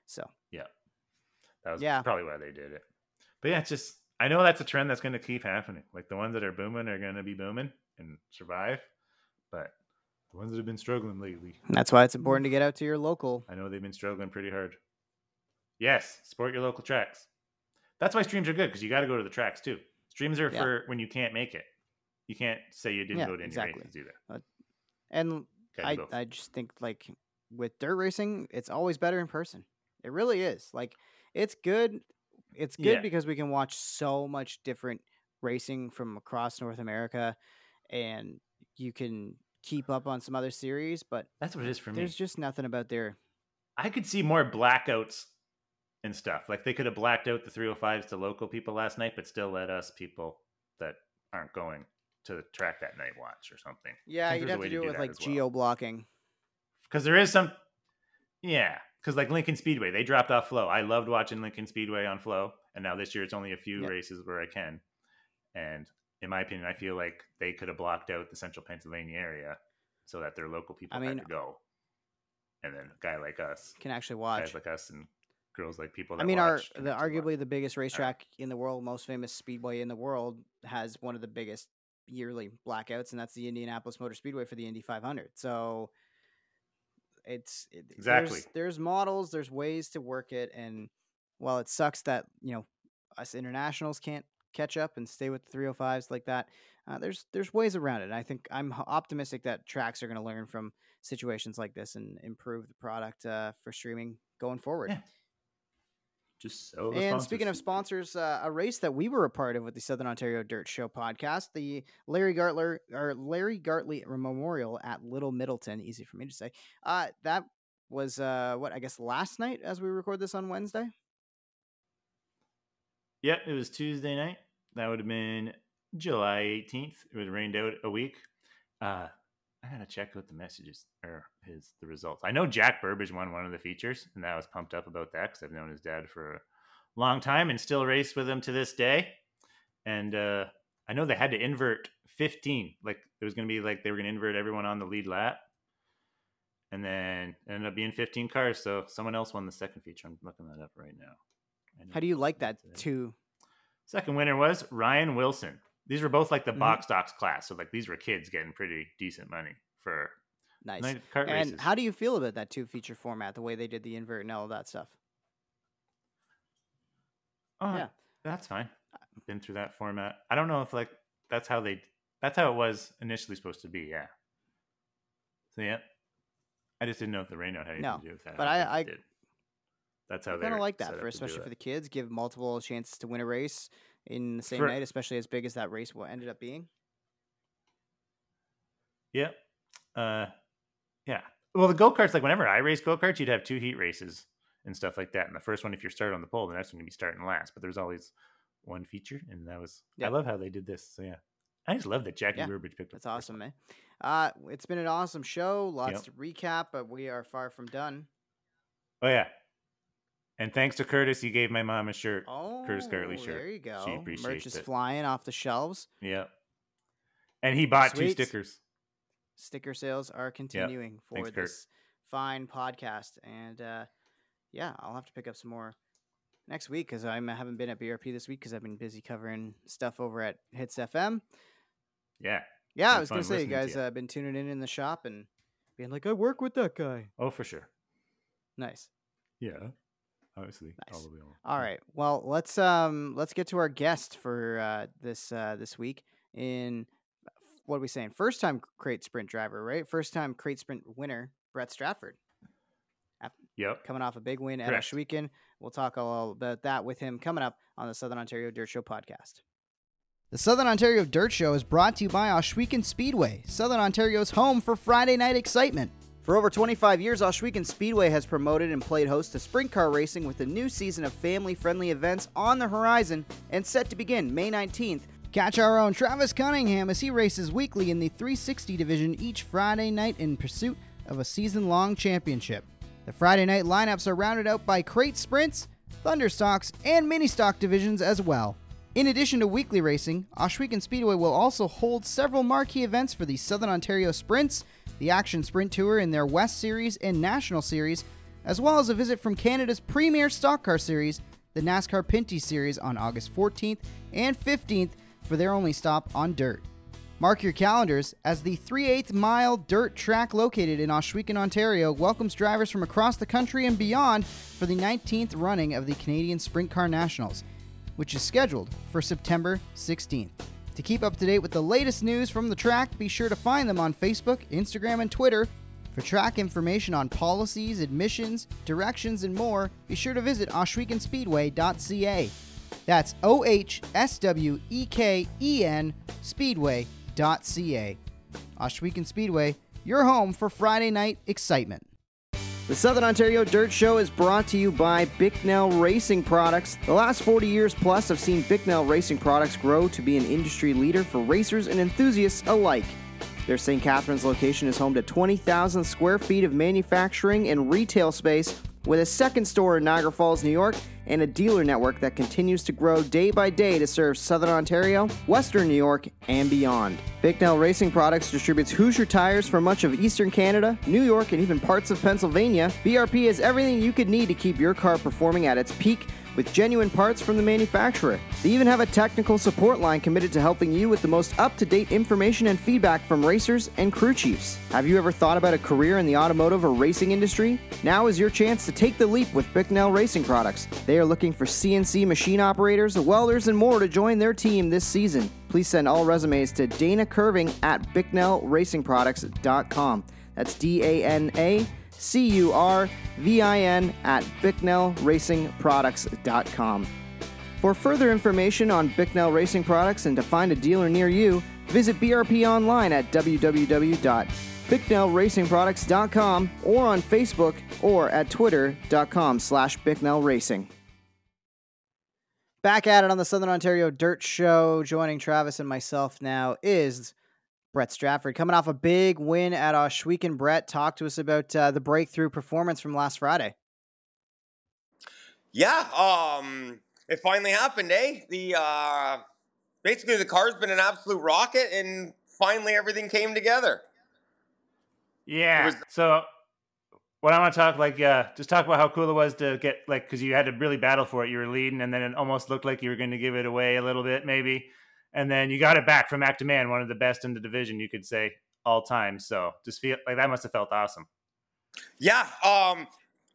Speaker 1: So yeah,
Speaker 2: That was
Speaker 1: Yeah.
Speaker 2: probably why they did it. But yeah, it's just I know that's a trend that's going to keep happening. Like the ones that are booming are going to be booming and survive, but the ones that have been struggling lately,
Speaker 1: that's why it's important to get out to your local.
Speaker 2: I know they've been struggling pretty hard. Yes, support your local tracks. That's why streams are good because you got to go to the tracks too. Streams are
Speaker 1: Yeah.
Speaker 2: for when you can't make it. You can't say you didn't
Speaker 1: Yeah,
Speaker 2: go to any
Speaker 1: exactly.
Speaker 2: races either.
Speaker 1: Uh,
Speaker 2: and
Speaker 1: I. I just think like with dirt racing, it's always better in person. It really is. Like it's good. It's good
Speaker 2: Yeah.
Speaker 1: because we can watch so much different racing from across North America, and you can keep up on some other series. But
Speaker 2: That's what it is for me.
Speaker 1: there's just nothing about there.
Speaker 2: I could see more blackouts and stuff. Like they could have blacked out the 305s to local people last night, but still let us people that aren't going to the track that night watch or something.
Speaker 1: Yeah, you'd have to
Speaker 2: to
Speaker 1: do it
Speaker 2: do
Speaker 1: with like geo blocking.
Speaker 2: Because there is some, yeah. Because like Lincoln Speedway, they dropped off Flo. I loved watching Lincoln Speedway on Flo, and now this year it's only a few
Speaker 1: Yep.
Speaker 2: races where I can. And in my opinion, I feel like they could have blocked out the central Pennsylvania area so that their local people
Speaker 1: I
Speaker 2: had
Speaker 1: mean-
Speaker 2: to go. And then a guy like us,
Speaker 1: Can actually watch.
Speaker 2: guys like us, and girls like people. That
Speaker 1: I mean, our the arguably the biggest racetrack in the world, most famous speedway in the world, has one of the biggest yearly blackouts, and that's the Indianapolis Motor Speedway for the Indy 500. So it's it,
Speaker 2: Exactly.
Speaker 1: There's, there's models, there's ways to work it, and while it sucks that you know us internationals can't catch up and stay with the 305s like that, uh, there's there's ways around it. And I think I'm optimistic that tracks are going to learn from situations like this and improve the product uh, for streaming going forward.
Speaker 2: Yeah. Just so.
Speaker 1: And speaking of
Speaker 2: sponsors.
Speaker 1: sponsors, uh, a race that we were a part of with the Southern Ontario Dirt Show podcast, the Larry Gartler or Larry Gartley Memorial at Little Middleton, easy for me to say. Uh, that was uh, what I guess last night as we record this on Wednesday.
Speaker 2: Yep, it was Tuesday night. That would have been July 18th. It was rained out a week. I gotta check out the messages or his the results. I know Jack Burbage won one of the features, and I was pumped up about that because I've known his dad for a long time and still race with him to this day. And uh, I know they had to invert 15. Like it was gonna be like they were gonna invert everyone on the lead lap, and then it ended up being 15 cars. So someone else won the second feature. I'm looking that up right now.
Speaker 1: How do you like that too?
Speaker 2: Second winner was Ryan Wilson. These were both like the
Speaker 1: Mhm.
Speaker 2: box stocks class, so like these were kids getting pretty decent money for
Speaker 1: Nice.
Speaker 2: night kart
Speaker 1: And
Speaker 2: races.
Speaker 1: how do you feel about that two feature format, the way they did the invert and all of that stuff?
Speaker 2: oh,
Speaker 1: yeah.
Speaker 2: that's fine. Been through that format. I don't know if like that's how they that's how it was initially supposed to be. Yeah. So yeah, I just didn't know if the rainout had anything
Speaker 1: No,
Speaker 2: to do with that.
Speaker 1: but I- I-
Speaker 2: did. That's how
Speaker 1: I
Speaker 2: they
Speaker 1: kind of like that for especially for the kids. Give multiple chances to win a race in the same
Speaker 2: For-
Speaker 1: night, especially as big as that race wa- ended up being.
Speaker 2: Yeah. Uh, yeah. Well, the go karts, like whenever I race go karts, you'd have two heat races and stuff like that. And the first one, if you're starting on the pole, the next one you'd be starting last. But there's always one feature, and that was. I love how they did this. So yeah, I just love that Jackie
Speaker 1: Yeah,
Speaker 2: Burbridge picked up.
Speaker 1: That's
Speaker 2: the first
Speaker 1: awesome, man. Uh, it's been an awesome show. Lots
Speaker 2: Yep.
Speaker 1: to recap, but we are far from done.
Speaker 2: Oh yeah. And thanks to Curtis, he gave my mom a shirt.
Speaker 1: Oh,
Speaker 2: Curtis Gartley shirt.
Speaker 1: there you go. Merch
Speaker 2: appreciates
Speaker 1: is
Speaker 2: it.
Speaker 1: flying off the shelves.
Speaker 2: Yep. And he bought two stickers.
Speaker 1: Sticker sales are continuing for
Speaker 2: Thanks, Kurt.
Speaker 1: this fine podcast, and uh, yeah, I'll have to pick up some more next week because I haven't been at BRP this week because I've been busy covering stuff over at Hits FM.
Speaker 2: Yeah.
Speaker 1: Yeah, I was gonna say you guys
Speaker 2: have
Speaker 1: uh, been tuning in in the shop and being like, I work with that guy.
Speaker 2: Oh, for sure.
Speaker 1: Nice.
Speaker 2: Yeah. Obviously.
Speaker 1: Nice.
Speaker 2: All the way along.
Speaker 1: All right. Well, let's um let's get to our guest for uh, this uh, this week. In what are we saying? First time crate sprint driver, right? First time crate sprint winner, Brett Stratford,
Speaker 2: Yep.
Speaker 1: coming off a big win at
Speaker 2: Correct.
Speaker 1: Ohsweken. We'll talk all about that with him coming up on the Southern Ontario Dirt Show podcast. The Southern Ontario Dirt Show is brought to you by Ohsweken Speedway, Southern Ontario's home for Friday night excitement. For over 25 years, Ohsweken Speedway has promoted and played host to sprint car racing with a new season of family friendly events on the horizon and set to begin May 19th. Catch our own Travis Cunningham as he races weekly in the 360 division each Friday night in pursuit of a season long championship. The Friday night lineups are rounded out by crate sprints, thunderstocks, and mini stock divisions as well. In addition to weekly racing, Ohsweken Speedway will also hold several marquee events for the Southern Ontario Sprints, the Action Sprint Tour in their West Series and National Series, as well as a visit from Canada's premier stock car series, the NASCAR Pinty Series, on August 14th and 15th for their only stop on dirt. Mark your calendars as the 3 8 mile dirt track located in Ohsweken, Ontario welcomes drivers from across the country and beyond for the 19th running of the Canadian Sprint Car Nationals, which is scheduled for September 16th. To keep up to date with the latest news from the track, be sure to find them on Facebook, Instagram, and Twitter. For track information on policies, admissions, directions, and more, be sure to visit ohswekenspeedway.ca. That's O H S W E K E N Speedway.ca. Ohsweken Speedway, your home for Friday night excitement. The Southern Ontario Dirt Show is brought to you by Bicknell Racing Products. The last 40 years plus have seen Bicknell Racing Products grow to be an industry leader for racers and enthusiasts alike. Their St. Catharines location is home to 20,000 square feet of manufacturing and retail space, with a second store in Niagara Falls, New York, and a dealer network that continues to grow day by day to serve Southern Ontario, Western New York, and beyond. Bicknell Racing Products distributes Hoosier tires for much of Eastern Canada, New York, and even parts of Pennsylvania. BRP has everything you could need to keep your car performing at its peak with genuine parts from the manufacturer. They even have a technical support line committed to helping you with the most up to date information and feedback from racers and crew chiefs. Have you ever thought about a career in the automotive or racing industry? Now is your chance to take the leap with Bicknell Racing Products. They are looking for CNC machine operators, welders, and more to join their team this season. Please send all resumes to Dana Curvin at BicknellRacingProducts.com. That's D A N A C U R V I N at BicknellRacingProducts.com. For further information on Bicknell Racing Products and to find a dealer near you, visit BRP online at www.bicknellracingproducts.com or on Facebook or at twitter.com slash Bicknell Racing. Back at it on the Southern Ontario Dirt Show. Joining Travis and myself now is Brett Stratford, coming off a big win at Ohsweken. Brett, talk to us about uh, the breakthrough performance from last Friday.
Speaker 3: Yeah, um, it finally happened, eh? The uh, basically the car's been an absolute rocket, and finally everything came together.
Speaker 2: Yeah.
Speaker 3: was-
Speaker 2: so what I want to talk like uh just talk about how cool it was to get like because you had to really battle for it. You were leading, and then it almost looked like you were going to give it away a little bit, maybe. And then you got it back from Act to Man, one of the best in the division, you could say, all time. So just feel like that must have felt awesome.
Speaker 3: Yeah, um,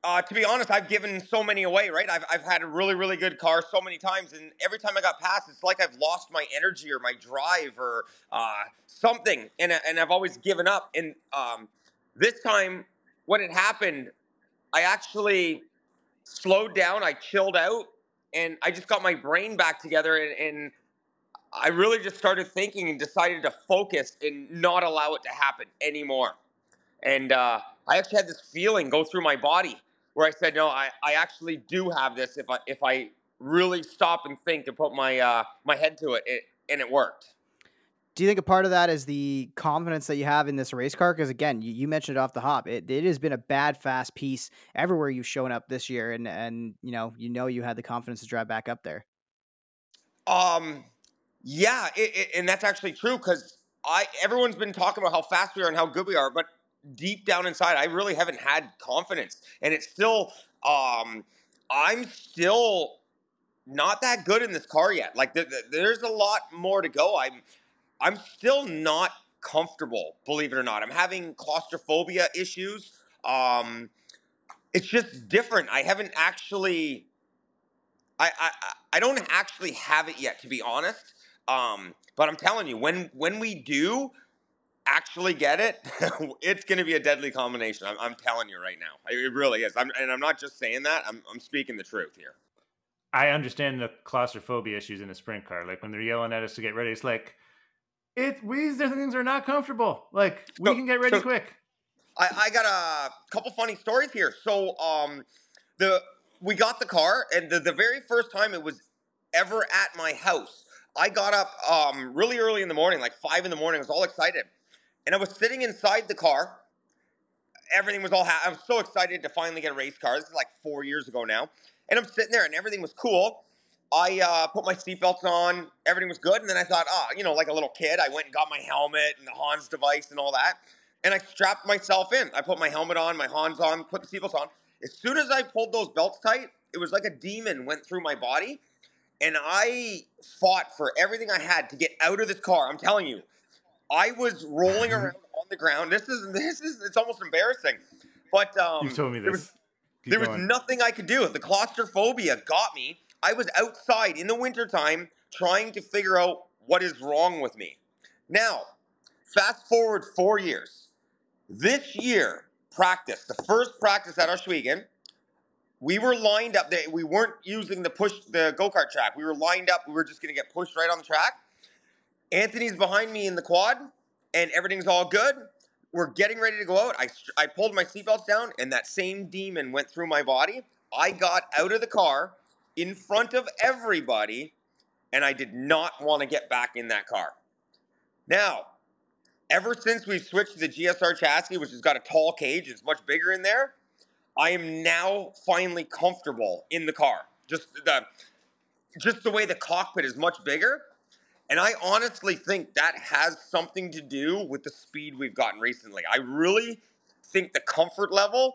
Speaker 3: uh, to be honest, I've given so many away, right? I've, I've had a really, really good car so many times, and every time I got past, it's like I've lost my energy or my drive or uh, something, and, and I've always given up. And um, this time, when it happened, I actually slowed down. I chilled out, and I just got my brain back together, and, and I really just started thinking and decided to focus and not allow it to happen anymore. And uh, I actually had this feeling go through my body where I said, "No, I, I actually do have this. If I if I really stop and think and put my uh, my head to it, it, and it worked."
Speaker 1: Do you think a part of that is the confidence that you have in this race car? Because again, you, you mentioned it off the hop. It, it has been a bad fast piece everywhere you've shown up this year, and and you know you know you had the confidence to drive back up there.
Speaker 3: Um, yeah, it, it, and that's actually true because I everyone's been talking about how fast we are and how good we are, but deep down inside, I really haven't had confidence, and it's still. Um, I'm still not that good in this car yet. Like th- th- there's a lot more to go. I'm I'm still not comfortable, believe it or not. I'm having claustrophobia issues. Um, it's just different. I haven't actually. I, I I don't actually have it yet, to be honest. Um, but I'm telling you, when when we do actually get it, it's going to be a deadly combination. I'm, I'm, telling you right now, it really is. I'm, and I'm not just saying that. I'm, I'm speaking the truth here.
Speaker 2: I understand the claustrophobia issues in a sprint car. Like when they're yelling at us to get ready, it's like it. We these things are not comfortable. Like we so, can get ready so quick.
Speaker 3: I, I got a couple funny stories here. So um, the we got the car, and the, the very first time it was ever at my house, I got up um, really early in the morning, like five in the morning. I was all excited, and I was sitting inside the car. Everything was all. Ha- I was so excited to finally get a race car. This is like four years ago now, and I'm sitting there, and everything was cool. I uh, put my seatbelts on. Everything was good, and then I thought, oh, you know, like a little kid, I went and got my helmet and the Hans device and all that, and I strapped myself in. I put my helmet on, my Hans on, put the seatbelts on. As soon as I pulled those belts tight, it was like a demon went through my body, and I fought for everything I had to get out of this car. I'm telling you, I was rolling around on the ground. This is this is it's almost embarrassing. But um,
Speaker 2: you told me this.
Speaker 3: There was, there was nothing I could do. The claustrophobia got me. I was outside in the wintertime trying to figure out what is wrong with me. Now, fast forward four years. This year, practice, the first practice at Ohsweken, we were lined up. We weren't using the push, the go kart track. We were lined up. We were just to get pushed right on the track. Anthony's behind me in the quad, and everything's all good. We're getting ready to go out. I, I pulled my seatbelts down, and that same demon went through my body. I got out of the car in front of everybody, and I did not want to get back in that car. Now, ever since we've switched to the GSR chassis, which has got a tall cage, it's much bigger in there, I am now finally comfortable in the car. Just the just the way the cockpit is much bigger and I honestly think that has something to do with the speed we've gotten recently. I really think the comfort level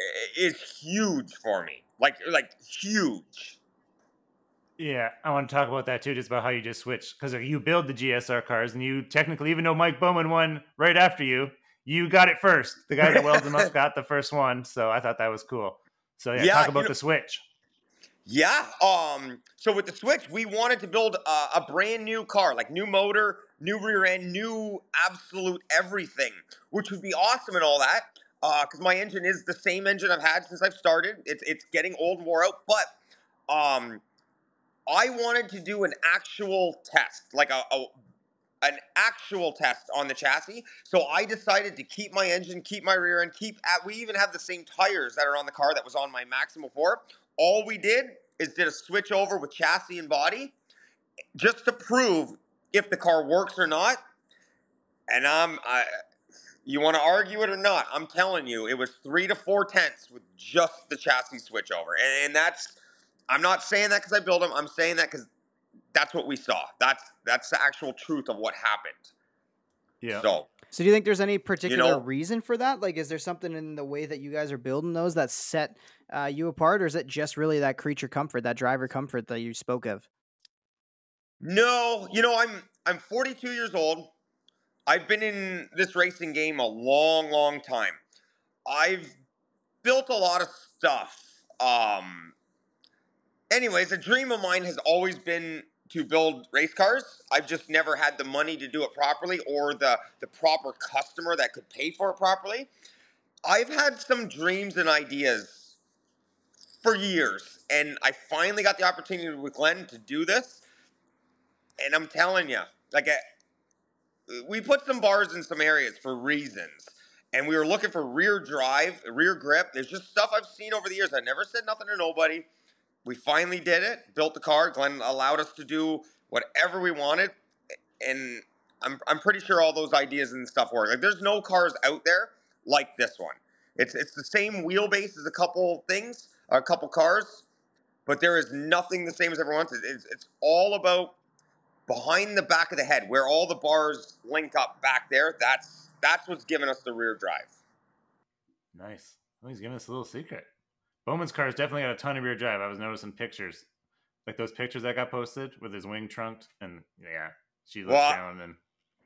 Speaker 3: eh, is huge for me. Like like huge.
Speaker 2: Yeah, I want to talk about that too, just about how you just switched. Because you build the GSR cars, and you technically, even though Mike Bowman won right after you, you got it first. The guy that welds them up got the first one, so I thought that was cool. So yeah, yeah talk about know, the switch.
Speaker 3: Yeah. Um. So with the Switch, we wanted to build a, a, brand new car, like new motor, new rear end, new absolute everything, which would be awesome and all that. Because uh, my engine is the same engine I've had since I've started. It's it's getting old and wore out, but um, I wanted to do an actual test, like a, a an actual test on the chassis. So I decided to keep my engine, keep my rear end, keep at. We even have the same tires that are on the car that was on my Maxima 4. All we did is did a switch over with chassis and body just to prove if the car works or not. And I'm, I, you want to argue it or not? I'm telling you, it was three to four tenths with just the chassis switch over, and, and that's. I'm not saying that because I built them. I'm saying that because that's what we saw. That's that's the actual truth of what happened.
Speaker 2: Yeah.
Speaker 3: So
Speaker 1: so do you think there's any particular you know, reason for that? Like, is there something in the way that you guys are building those that set uh, you apart, or is it just really that creature comfort, that driver comfort that you spoke of?
Speaker 3: No, you know, I'm I'm 42 years old. I've been in this racing game a long, long time. I've built a lot of stuff. Um, anyways, a dream of mine has always been to build race cars. I've just never had the money to do it properly or the, the proper customer that could pay for it properly. I've had some dreams and ideas for years, and I finally got the opportunity with Glenn to do this. And I'm telling you, like, I, we put some bars in some areas for reasons, and we were looking for rear drive, rear grip. There's just stuff I've seen over the years. I never said nothing to nobody. We finally did it, built the car. Glenn allowed us to do whatever we wanted, and I'm, I'm pretty sure all those ideas and stuff work. Like, there's no cars out there like this one. It's it's the same wheelbase as a couple things, a couple cars, but there is nothing the same as everyone. It's, it's all about behind the back of the head, where all the bars link up back there. That's that's what's giving us the rear drive.
Speaker 2: Nice. He's giving us a little secret. Bowman's car's definitely got a ton of rear drive. I was noticing pictures, like those pictures that got posted with his wing trunked, and yeah, she looks
Speaker 3: Well,
Speaker 2: down and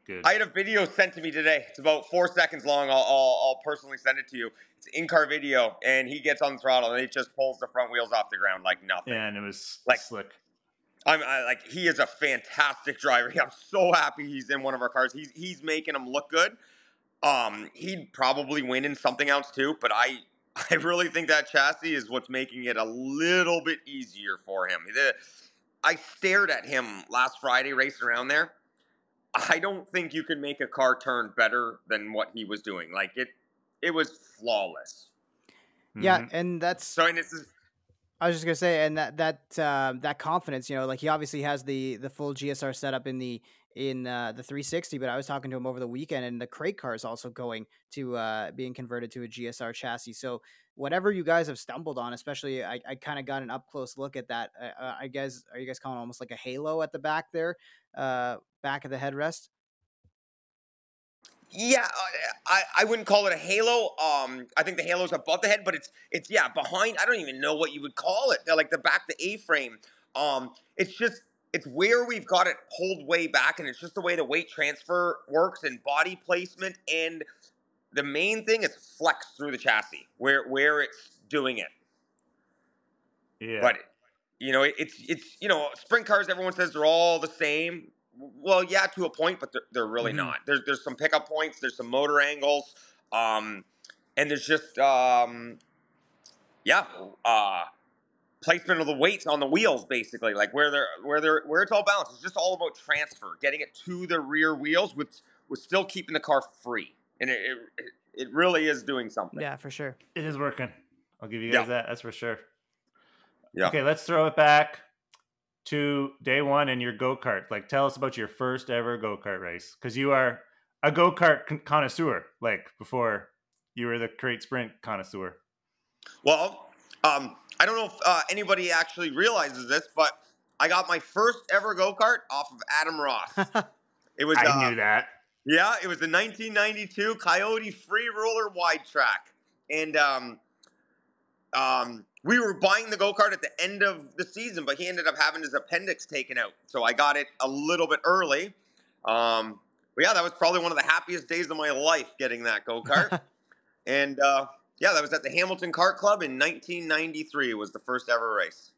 Speaker 2: good.
Speaker 3: I had a video sent to me today. It's about four seconds long. I'll, I'll, I'll personally send it to you. It's in car video, and he gets on the throttle and it just pulls the front wheels off the ground like nothing.
Speaker 2: yeah, and it was
Speaker 3: Like-
Speaker 2: slick.
Speaker 3: I'm I, like he is a fantastic driver. I'm so happy he's in one of our cars. He's he's making them look good. Um, he'd probably win in something else too, but I I really think that chassis is what's making it a little bit easier for him. The- I stared at him last Friday racing around there. I don't think you can make a car turn better than what he was doing. Like it, it was flawless.
Speaker 1: Yeah,
Speaker 2: Mhm.
Speaker 1: and that's
Speaker 3: So and it's
Speaker 1: I was just gonna say, and that that uh, that confidence, you know, like he obviously has the the full GSR setup in the in uh, the 360, but I was talking to him over the weekend, and the crate car is also going to uh, being converted to a GSR chassis. So whatever you guys have stumbled on, especially I, I kind of got an up close look at that. Uh, uh, I guess are you guys calling almost like a halo at the back there, uh, back of the headrest?
Speaker 3: Yeah, uh, I, I wouldn't call it a halo. Um, I think the halo's above the head, but it's it's yeah behind. I don't even know what you would call it. They're like the back, the A frame. Um, it's just it's where we've got it pulled way back, and it's just the way the weight transfer works and body placement. And the main thing is flex through the chassis where where it's doing it.
Speaker 2: yeah,
Speaker 3: But you know, it's it's you know, sprint cars. Everyone says they're all the same. Well, yeah, to a point, but they're, they're really
Speaker 2: Mhm.
Speaker 3: not. There's there's some pickup points. There's some motor angles, um, and there's just um, yeah, uh, placement of the weights on the wheels, basically, like where they're where they're where it's all balanced. It's just all about transfer, getting it to the rear wheels with with still keeping the car free, and it it, it really is doing something.
Speaker 1: Yeah, for sure.
Speaker 2: it is working. I'll give you
Speaker 3: Yeah.
Speaker 2: guys that. That's for sure.
Speaker 3: Yeah.
Speaker 2: Okay, let's throw it back to day one and your go kart. Like, tell us about your first ever go kart race because you are a go kart connoisseur. Like before, you were the crate sprint connoisseur.
Speaker 3: Well, um, I don't know if uh, anybody actually realizes this, but I got my first ever go kart off of Adam Ross. It was,
Speaker 2: I
Speaker 3: uh,
Speaker 2: knew that.
Speaker 3: yeah, it was the 1992 Coyote Free Roller Wide Track, and um, um, we were buying the go kart at the end of the season, but he ended up having his appendix taken out, so I got it a little bit early. Um, but yeah, that was probably one of the happiest days of my life getting that go kart. And uh, yeah, that was at the Hamilton Kart Club in 1993. It was the first ever race.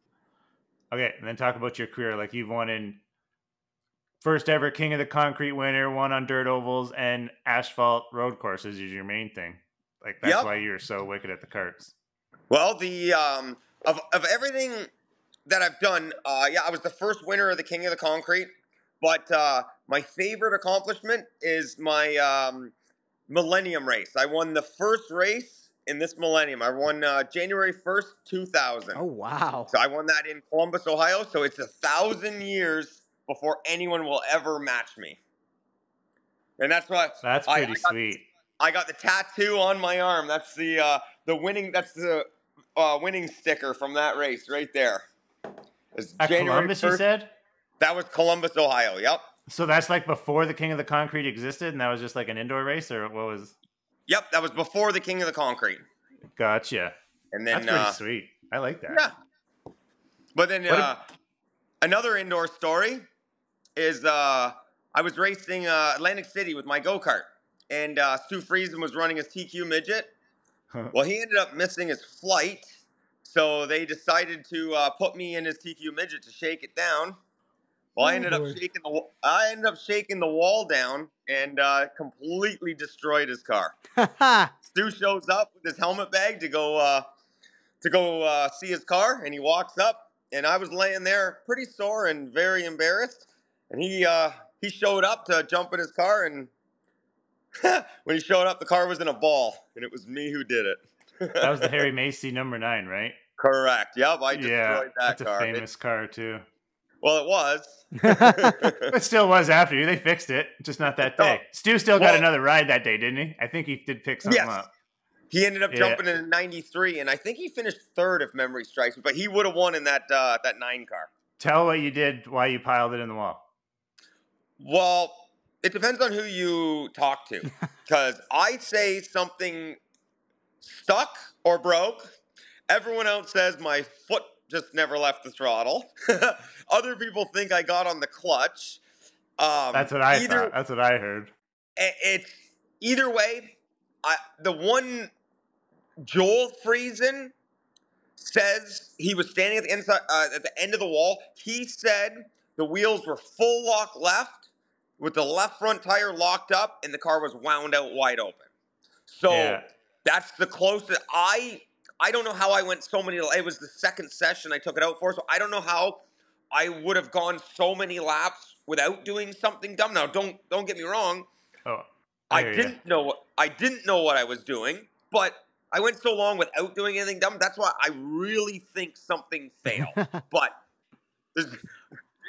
Speaker 2: Okay, and then talk about your career. Like you've won in first ever King of the Concrete winner, won on dirt ovals and asphalt road courses is your main thing. Like that's
Speaker 3: Yep.
Speaker 2: why you're so wicked at the carts.
Speaker 3: Well, the um, of of everything that I've done, uh, yeah, I was the first winner of the King of the Concrete. But uh, my favorite accomplishment is my um, Millennium race. I won the first race in this Millennium. I won uh, January 1st, 2000.
Speaker 1: oh wow.
Speaker 3: So I won that in Columbus, Ohio. So it's a thousand years before anyone will ever match me. And that's what
Speaker 2: That's
Speaker 3: I-
Speaker 2: pretty
Speaker 3: I got-
Speaker 2: sweet.
Speaker 3: I got the tattoo on my arm. That's the uh, the winning. That's the uh, winning sticker from that race right there. It's
Speaker 2: At Columbus, you
Speaker 3: 1st.
Speaker 2: said?
Speaker 3: That was Columbus, Ohio. Yep,
Speaker 2: So that's like before the King of the Concrete existed, and that was just like an indoor race, or what was?
Speaker 3: Yep. That was before the King of the Concrete.
Speaker 2: Gotcha.
Speaker 3: And then
Speaker 2: That's pretty
Speaker 3: uh,
Speaker 2: sweet. I like that.
Speaker 3: Yeah. But then
Speaker 2: What
Speaker 3: uh, another indoor story is uh, I was racing uh, Atlantic City with my go kart, and uh, Stu Friesen was running his TQ midget. well, he ended up missing his flight, so they decided to uh, put me in his TQ midget to shake it down. Well, I
Speaker 1: Oh,
Speaker 3: ended
Speaker 1: boy.
Speaker 3: up shaking the I ended up shaking the wall down and uh, completely destroyed his car. Stu shows up with his helmet bag to go uh, to go uh, see his car, and he walks up, and I was laying there pretty sore and very embarrassed, and he uh, he showed up to jump in his car, and when he showed up, the car was in a ball, and it was me who did it.
Speaker 2: that was the Harry Macy number nine, right?
Speaker 3: Correct. Yep, I destroyed
Speaker 2: yeah,
Speaker 3: that
Speaker 2: that's
Speaker 3: car.
Speaker 2: a famous it, car too.
Speaker 3: Well, it was.
Speaker 2: it still was after you. They fixed it, just not that day. Stu still got another ride that day, didn't he? I think he did pick something
Speaker 3: yes.
Speaker 2: up.
Speaker 3: He ended up jumping yeah. in '93, and I think he finished third, if memory strikes me. But he would have won in that uh, that nine car.
Speaker 2: Tell what you did, why you piled it in the wall.
Speaker 3: Well, it depends on who you talk to, because I say something stuck or broke. Everyone else says my foot just never left the throttle. Other people think I got on the clutch. Um,
Speaker 2: That's what I either, thought. That's what I heard.
Speaker 3: It's either way. I, the one Joel Friesen says he was standing at the inside uh, at the end of the wall. He said the wheels were full lock left with the left front tire locked up and the car was wound out wide open. So yeah. that's the closest I I don't know how I went so many it was the second session I took it out for so I don't know how I would have gone so many laps without doing something dumb. Now don't don't get me wrong.
Speaker 2: Oh.
Speaker 3: I, I didn't you. know what I didn't know what I was doing, but I went so long without doing anything dumb. That's why I really think something failed. but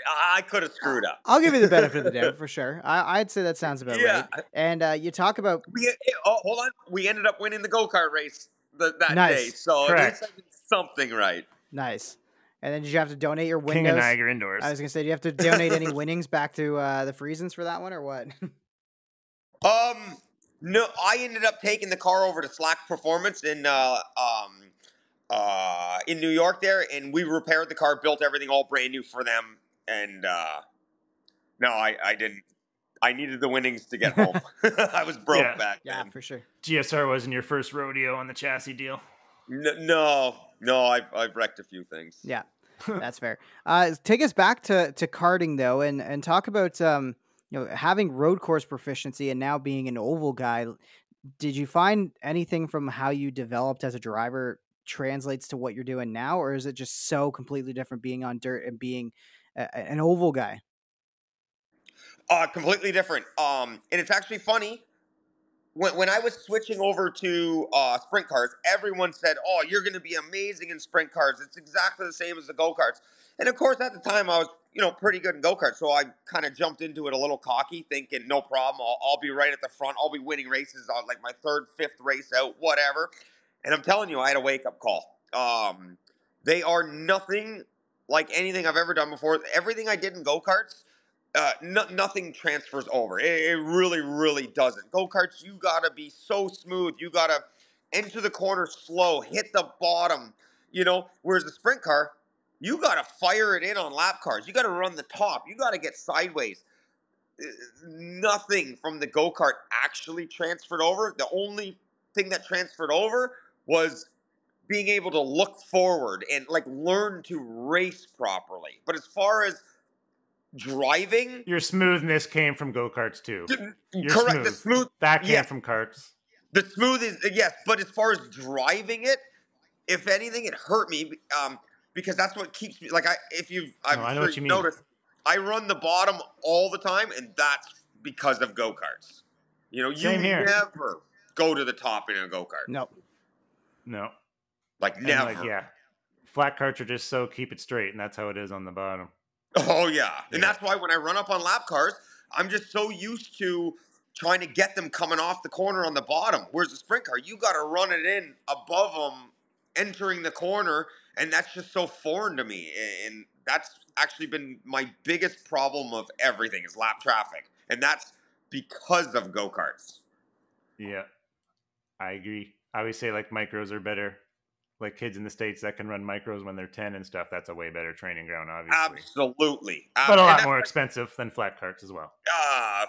Speaker 3: I could have screwed up.
Speaker 1: I'll give you the benefit of the doubt for sure. I, would say that sounds about yeah. right. And uh, you talk about
Speaker 3: we, oh, hold on, we ended up winning the go kart race the, that
Speaker 1: nice.
Speaker 3: day, so
Speaker 2: Correct.
Speaker 3: at least I did something right.
Speaker 1: Nice. And then did you have to donate your winnings?
Speaker 2: King of Niagara Indoors.
Speaker 1: I was gonna say, do you have to donate any winnings back to uh, the Friesens for that one, or what?
Speaker 3: um, no, I ended up taking the car over to Slack Performance in uh, um, uh, in New York there, and we repaired the car, built everything all brand new for them, and uh, no, I, I didn't. I needed the winnings to get home. I was broke
Speaker 2: yeah.
Speaker 3: back
Speaker 1: yeah, for sure.
Speaker 2: GSR wasn't your first rodeo on the chassis deal.
Speaker 3: No, no, no I've I've wrecked a few things.
Speaker 1: Yeah, that's fair. Uh, take us back to to karting though, and and talk about um you know having road course proficiency and now being an oval guy. Did you find anything from how you developed as a driver translates to what you're doing now, or is it just so completely different being on dirt and being a, an oval guy?
Speaker 3: Uh, completely different. Um, and it's actually funny. When, when I was switching over to uh, sprint cars, everyone said, "Oh, you're going to be amazing in sprint cars. It's exactly the same as the go karts." And of course, at the time, I was you know pretty good in go karts, so I kind of jumped into it a little cocky, thinking, "No problem. I'll, I'll be right at the front. I'll be winning races on like my third, fifth race out, whatever." And I'm telling you, I had a wake up call. Um, they are nothing like anything I've ever done before. Everything I did in go karts uh, no, nothing transfers over. It, it really, really doesn't. Go karts, you gotta be so smooth. You gotta enter the corner slow, hit the bottom. You know, whereas the sprint car, you gotta fire it in on lap cars. You gotta run the top. You gotta get sideways. Uh, nothing from the go kart actually transferred over. The only thing that transferred over was being able to look forward and like learn to race properly. But as far as driving.
Speaker 2: Your smoothness came from go karts too.
Speaker 3: You're correct. Smooth. The smooth
Speaker 2: that came from karts.
Speaker 3: The smooth is yes, but as far as driving it, if anything, it hurt me um, because that's what keeps me like I. If you, I'm
Speaker 2: no, I know
Speaker 3: sure
Speaker 2: what you mean.
Speaker 3: Notice, I run the bottom all the time, and that's because of go karts. You know, you
Speaker 2: here.
Speaker 3: never go to the top in a go kart.
Speaker 1: No,
Speaker 2: no,
Speaker 3: like never.
Speaker 2: Like, yeah, flat carts are just so keep it straight, and that's how it is on the bottom.
Speaker 3: Oh yeah. And that's why when I run up on lap cars, I'm just so used to trying to get them coming off the corner on the bottom. Whereas the sprint car, you got to run it in above them, entering the corner, and that's just so foreign to me. And that's actually been my biggest problem of everything is lap traffic, and that's because of go karts.
Speaker 2: Yeah, I agree. I always say like micros are better like kids in the states that can run micros when they're 10 and stuff that's a way better training ground obviously
Speaker 3: absolutely
Speaker 2: but a lot more expensive than flat carts as well
Speaker 3: uh,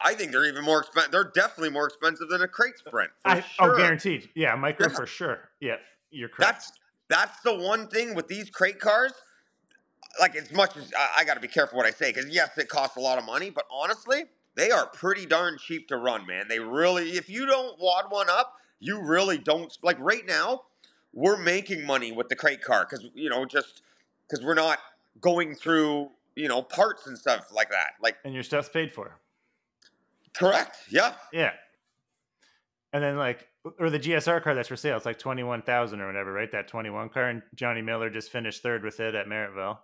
Speaker 3: i think they're even more expensive they're definitely more expensive than a crate sprint I,
Speaker 2: oh, sure. oh guaranteed yeah micro yeah. for sure yeah you're correct
Speaker 3: that's that's the one thing with these crate cars like as much as i, I got to be careful what i say because yes it costs a lot of money but honestly they are pretty darn cheap to run, man. They really, if you don't wad one up, you really don't. Like right now, we're making money with the crate car because you know just because we're not going through you know parts and stuff like that. Like
Speaker 2: and your stuff's paid for.
Speaker 3: Correct. Yeah.
Speaker 2: Yeah. And then like or the GSR car that's for sale, it's like twenty one thousand or whatever, right? That twenty one car, and Johnny Miller just finished third with it at Merrittville.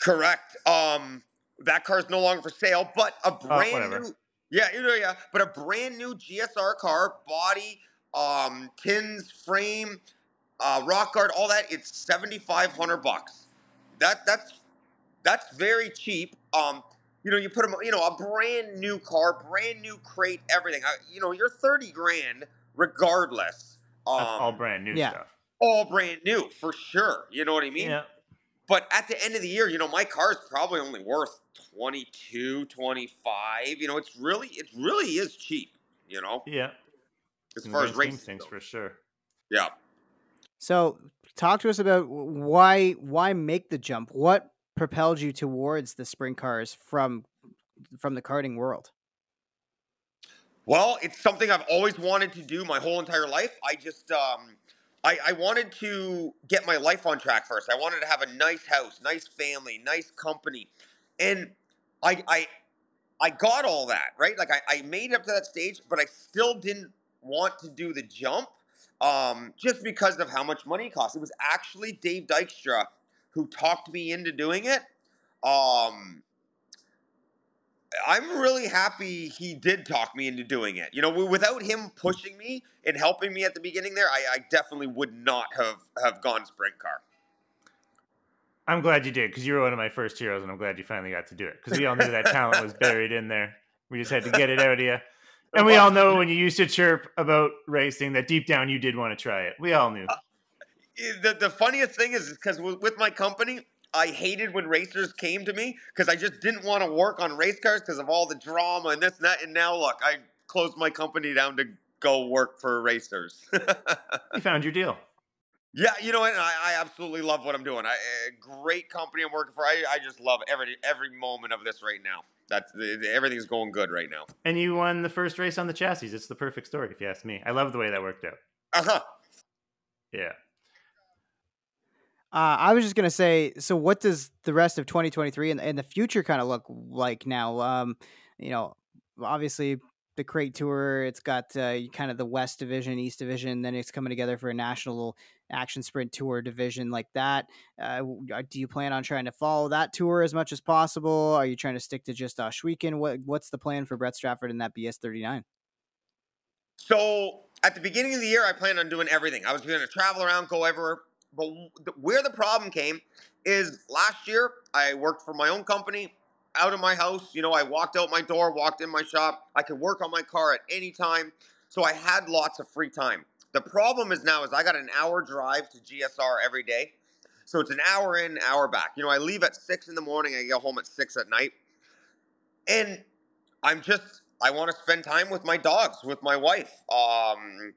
Speaker 3: Correct. Um, that car is no longer for sale, but a brand new. Yeah, you know, yeah, but a brand new GSR car, body, um, tins, frame, uh, rock guard, all that. It's seventy five hundred bucks. That that's that's very cheap. Um, you know, you put them, you know, a brand new car, brand new crate, everything. Uh, you know, you're thirty grand regardless.
Speaker 2: Um, that's all brand new yeah. stuff.
Speaker 3: All brand new for sure. You know what I mean?
Speaker 2: Yeah.
Speaker 3: But at the end of the year, you know, my car is probably only worth 22, 25. You know, it's really, it really is cheap, you know?
Speaker 2: Yeah.
Speaker 3: As far as racing
Speaker 2: things, for sure.
Speaker 3: Yeah.
Speaker 1: So talk to us about why, why make the jump? What propelled you towards the sprint cars from, from the karting world?
Speaker 3: Well, it's something I've always wanted to do my whole entire life. I just, um, I, I wanted to get my life on track first. I wanted to have a nice house, nice family, nice company. And I I I got all that, right? Like I, I made it up to that stage, but I still didn't want to do the jump um, just because of how much money it cost. It was actually Dave Dykstra who talked me into doing it. Um, I'm really happy he did talk me into doing it. You know, without him pushing me and helping me at the beginning there, I, I definitely would not have have gone sprint car.
Speaker 2: I'm glad you did because you were one of my first heroes, and I'm glad you finally got to do it because we all knew that talent was buried in there. We just had to get it out of you. And we all know when you used to chirp about racing that deep down you did want to try it. We all knew. Uh,
Speaker 3: the, the funniest thing is because with my company, I hated when racers came to me because I just didn't want to work on race cars because of all the drama and this and that. And now look, I closed my company down to go work for racers.
Speaker 2: you found your deal.
Speaker 3: Yeah, you know what? I, I absolutely love what I'm doing. I, a great company I'm working for. I, I just love every every moment of this right now. That's everything's going good right now.
Speaker 2: And you won the first race on the chassis. It's the perfect story, if you ask me. I love the way that worked out.
Speaker 3: Uh huh.
Speaker 2: Yeah.
Speaker 1: Uh, I was just gonna say, so what does the rest of 2023 and, and the future kind of look like now? Um, you know, obviously the crate tour, it's got uh, kind of the West Division, East Division, then it's coming together for a national action sprint tour division like that. Uh, uh, do you plan on trying to follow that tour as much as possible? Are you trying to stick to just Ohsweken? What What's the plan for Brett Stratford in that BS 39?
Speaker 3: So at the beginning of the year, I planned on doing everything. I was going to travel around, go everywhere but where the problem came is last year I worked for my own company out of my house. You know, I walked out my door, walked in my shop. I could work on my car at any time. So I had lots of free time. The problem is now is I got an hour drive to GSR every day. So it's an hour in, hour back. You know, I leave at six in the morning, I get home at six at night. And I'm just I want to spend time with my dogs, with my wife. Um,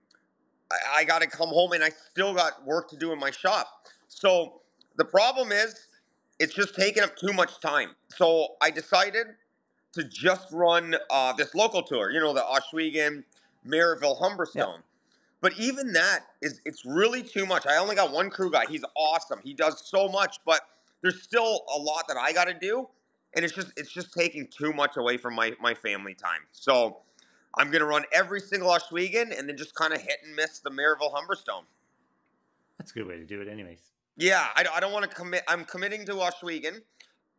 Speaker 3: I, I got to come home and I still got work to do in my shop. So the problem is, it's just taking up too much time. So I decided to just run uh, this local tour. You know, the Ohsweken, Merrittville, Humberstone. Yep. But even that is it's really too much. I only got one crew guy. He's awesome. He does so much, but there's still a lot that I got to do, and it's just it's just taking too much away from my my family time. So I'm going to run every single Ohsweken and then just kind of hit and miss the Merrittville Humberstone.
Speaker 2: That's a good way to do it, anyways.
Speaker 3: Yeah, I, I don't want to commit. I'm committing to Ohsweken,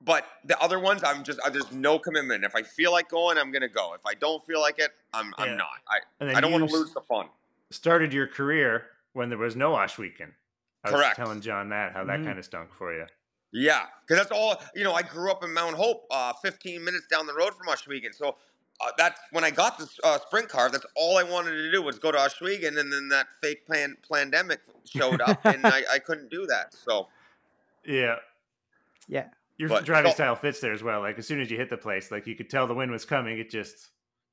Speaker 3: but the other ones, I'm just uh, there's no commitment. If I feel like going, I'm going to go. If I don't feel like it, I'm yeah. I'm not. I I don't want to lose the fun.
Speaker 2: Started your career when there was no Ohsweken. I was
Speaker 3: Correct.
Speaker 2: telling John that how that mm. kind of stunk for you.
Speaker 3: Yeah, because that's all. You know, I grew up in Mount Hope, uh, 15 minutes down the road from Ohsweken, so uh, that's when I got the uh, sprint car. That's all I wanted to do was go to Ohsweken, and then that fake plan- pandemic showed up, and I, I couldn't do that. So,
Speaker 2: yeah,
Speaker 1: yeah,
Speaker 2: your but, driving so, style fits there as well. Like as soon as you hit the place, like you could tell the wind was coming. It just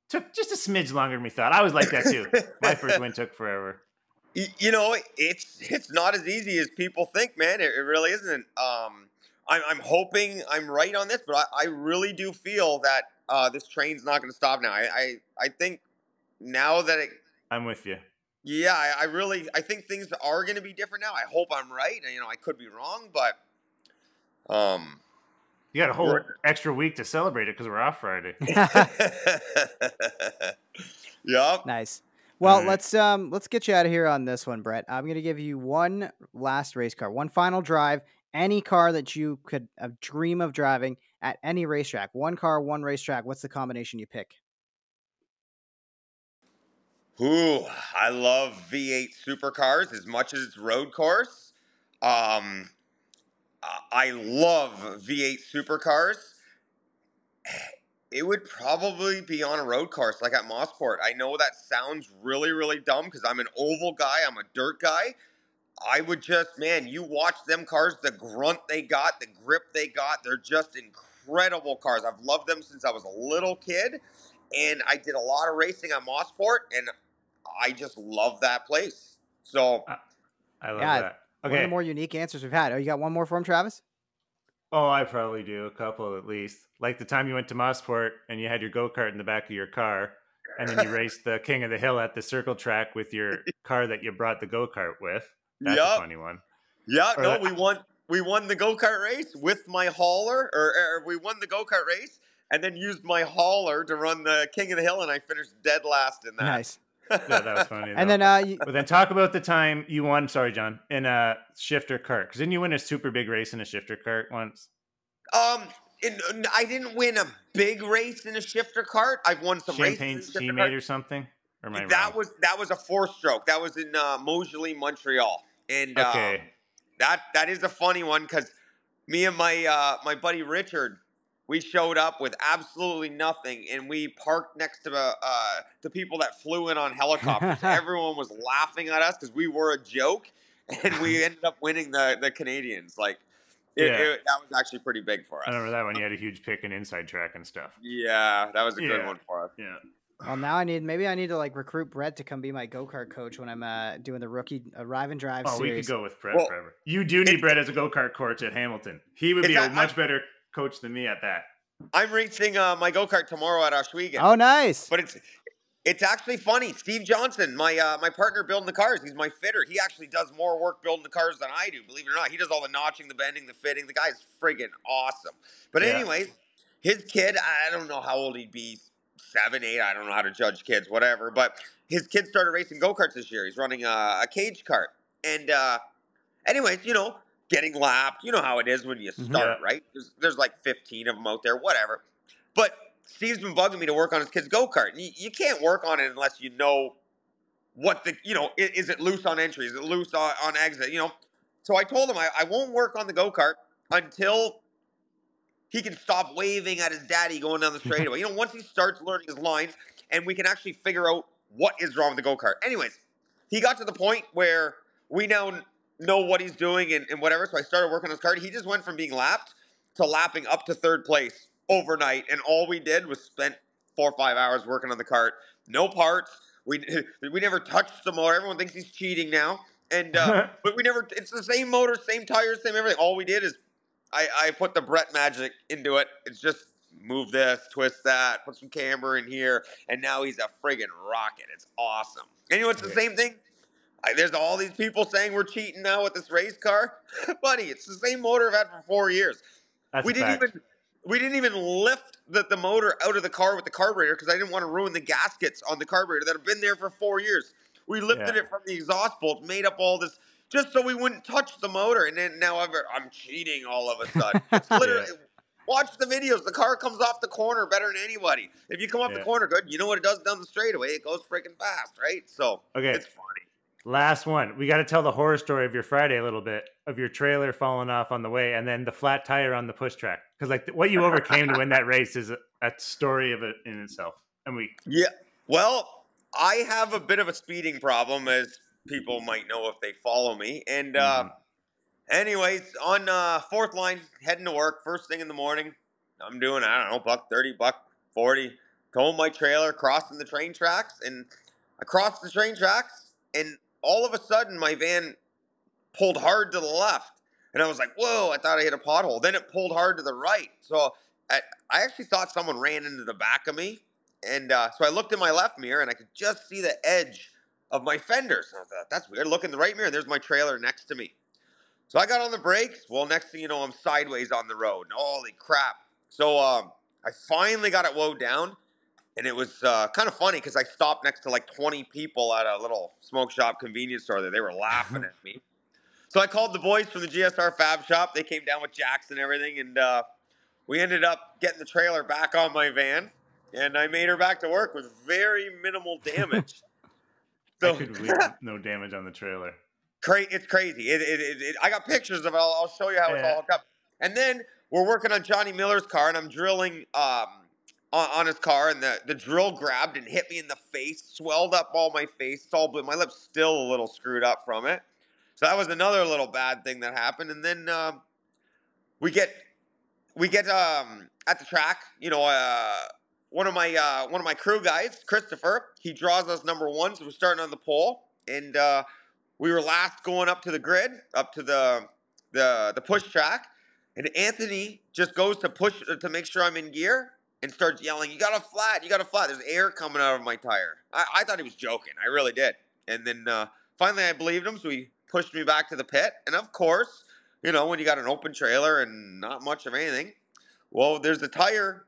Speaker 2: took just a smidge longer than we thought. I was like that too. My first win took forever.
Speaker 3: You know, it's it's not as easy as people think, man. It, it really isn't. Um, I'm, I'm hoping I'm right on this, but I, I really do feel that uh, this train's not going to stop now. I, I, I think now that it,
Speaker 2: I'm with you.
Speaker 3: yeah, I, I really, I think things are going to be different now. I hope I'm right. You know, I could be wrong, but um,
Speaker 2: You got a whole extra week to celebrate it because we're off Friday.
Speaker 3: yep.
Speaker 1: Nice. Well,
Speaker 2: Alright.
Speaker 1: let's um let's get you out of here on this one, Brett. I'm gonna give you one last race car, one final drive, any car that you could uh, dream of driving at any racetrack. One car, one racetrack. What's the combination you pick?
Speaker 3: Ooh, I love V8 supercars as much as it's road course. Um, I- love V8 supercars. It would probably be on a road course like at Mosport. I know that sounds really, really dumb because I'm an oval guy, I'm a dirt guy. I would just, man, you watch them cars, the grunt they got, the grip they got, they're just incredible cars. I've loved them since I was a little kid. And I did a lot of racing at Mosport, and I just love that place. So,
Speaker 2: I love
Speaker 1: Yeah,
Speaker 2: that.
Speaker 1: One of
Speaker 2: Okay.
Speaker 1: the more unique answers we've had. Oh, you got one more for him, Travis?
Speaker 2: Oh, I probably do a couple at least. Like the time you went to Mosport and you had your go kart in the back of your car, and then you raced the King of the Hill at the circle track with your car that you brought the go kart with. That's a funny one.
Speaker 3: yeah,
Speaker 2: Or
Speaker 3: no,
Speaker 2: that-
Speaker 3: we won. We won the go kart race with my hauler, or, or we won the go kart race, and then used my hauler to run the King of the Hill, and I finished dead last in that.
Speaker 1: Nice.
Speaker 2: Yeah, that was funny.
Speaker 1: And then uh, you,
Speaker 2: But then talk about the time you won. Sorry, John, in a shifter cart. Because didn't you win a super big race in a shifter cart once?
Speaker 3: Um, in, I didn't win a big race in a shifter cart. I've won some
Speaker 2: Champagne
Speaker 3: races. in a shifter
Speaker 2: teammate
Speaker 3: cart.
Speaker 2: or something? Or am I
Speaker 3: that
Speaker 2: wrong?
Speaker 3: was that was a four stroke. That was in uh, Moseley, Montreal, and um,
Speaker 2: okay.
Speaker 3: That that is a funny one because me and my uh, my buddy Richard, we showed up with absolutely nothing, and we parked next to the uh, the people that flew in on helicopters. Everyone was laughing at us because we were a joke, and we ended up winning the the Canadians. Like, it,
Speaker 2: Yeah.
Speaker 3: it- that was actually pretty big for us.
Speaker 2: I remember that one. You had a huge pick and inside track and stuff.
Speaker 3: Yeah, that was a good
Speaker 2: Yeah.
Speaker 3: one for us.
Speaker 2: Yeah.
Speaker 1: Well, now I need maybe I need to like recruit Brett to come be my go kart coach when I'm uh, doing the rookie arrive and drive
Speaker 2: Oh, we could go with Brett
Speaker 3: Well,
Speaker 2: forever. You do need
Speaker 3: it-
Speaker 2: Brett as a go kart coach at Hamilton. He would
Speaker 3: It's
Speaker 2: be a much
Speaker 3: I-
Speaker 2: better coach than me at that.
Speaker 3: I'm racing uh, my go kart tomorrow at Oswego.
Speaker 1: Oh, nice.
Speaker 3: But it's it's actually funny. Steve Johnson, my uh, my partner building the cars, he's my fitter. He actually does more work building the cars than I do. Believe it or not, he does all the notching, the bending, the fitting. The guy's friggin' awesome. But
Speaker 2: Yeah.
Speaker 3: anyways, his kid, I don't know how old he'd be, seven, eight. I don't know how to judge kids, whatever. But his kid started racing go karts this year. He's running a, a cage cart, and uh, anyways, you know, getting lapped. You know how it is when you
Speaker 1: Mhm.
Speaker 3: start,
Speaker 2: Yeah.
Speaker 3: right? There's, there's like 15 of them out there, whatever. But Steve's been bugging me to work on his kid's go kart. You, you can't work on it unless you know what the you know is, is it loose on entry? Is it loose on, on exit? You know. So I told him I, I won't work on the go kart until he can stop waving at his daddy going down the straightaway. you know, once he starts learning his lines, and we can actually figure out what is wrong with the go kart. Anyways, he got to the point where we now know what he's doing and, and whatever. So I started working on his cart. He just went from being lapped to lapping up to third place overnight, and all we did was spent four or five hours working on the cart. No parts. We we never touched the motor. Everyone thinks he's cheating now, and uh, but we never. It's the same motor, same tires, same everything. All we did is I I put the Brett magic into it. It's just move this, twist that, put some camber in here, and now he's a friggin' rocket. It's awesome. And you know it's the same thing. I, there's all these people saying we're cheating now with this race car, buddy. It's the same motor I've had for four years
Speaker 2: That's
Speaker 3: we didn't
Speaker 2: fact.
Speaker 3: even we didn't even lift the, the motor out of the car with the carburetor because I didn't want to ruin the gaskets on the carburetor that have been there for four years. We lifted
Speaker 2: Yeah.
Speaker 3: it from the exhaust bolt, made up all this just so we wouldn't touch the motor, and then now I've, I'm cheating all of a sudden. It's literally. Watch the videos. The car comes off the corner better than anybody. If you come off the corner good, you know what it does down the straightaway. It goes freaking fast, right? So
Speaker 2: Okay.
Speaker 3: it's funny.
Speaker 2: Last one. We got to tell the horror story of your Friday a little bit of your trailer falling off on the way and then the flat tire on the push track. Because like what you overcame to win that race is a, a story of it in itself. And we
Speaker 3: Yeah. Well, I have a bit of a speeding problem, as people might know if they follow me. And uh, anyways, on uh, fourth line, heading to work, first thing in the morning, I'm doing I don't know, buck thirty, buck forty, towing my trailer, crossing the train tracks, and I crossed the train tracks, and all of a sudden my van pulled hard to the left. And I was like, whoa, I thought I hit a pothole. Then it pulled hard to the right. So I, I actually thought someone ran into the back of me. And uh, so I looked in my left mirror and I could just see the edge of my fenders. And I thought, that's weird. Look in the right mirror, there's my trailer next to me. So I got on the brakes. Well, next thing you know, I'm sideways on the road. And Holy crap. So um, I finally got it woed down. And it was uh, kind of funny because I stopped next to like 20 people at a little smoke shop convenience store there. They were laughing at me. So I called the boys from the GSR Fab Shop. They came down with jacks and everything. And uh, we ended up getting the trailer back on my van. And I made her back to work with very minimal damage.
Speaker 2: I could no damage on the trailer.
Speaker 3: Cra- it's crazy. It, it, it, it- I got pictures of it. I'll, I'll show you how it's
Speaker 2: Yeah.
Speaker 3: all hooked up. And then we're working on Johnny Miller's car, and I'm drilling um, on, on his car, and the, the drill grabbed and hit me in the face, swelled up all my face. It's all blue. My lip's still a little screwed up from it. So that was another little bad thing that happened. And then um, we get we get um, at the track. You know, uh, one of my uh, one of my crew guys, Christopher, he draws us number one, so we're starting on the pole, and uh, we were last going up to the grid, up to the the the push track, and Anthony just goes to push to make sure I'm in gear and starts yelling, "You got a flat! You got a flat! There's air coming out of my tire." I, I thought he was joking. I really did. And then uh, finally, I believed him, so he pushed me back to the pit. And of course, you know when you got an open trailer and not much of anything, well, there's the tire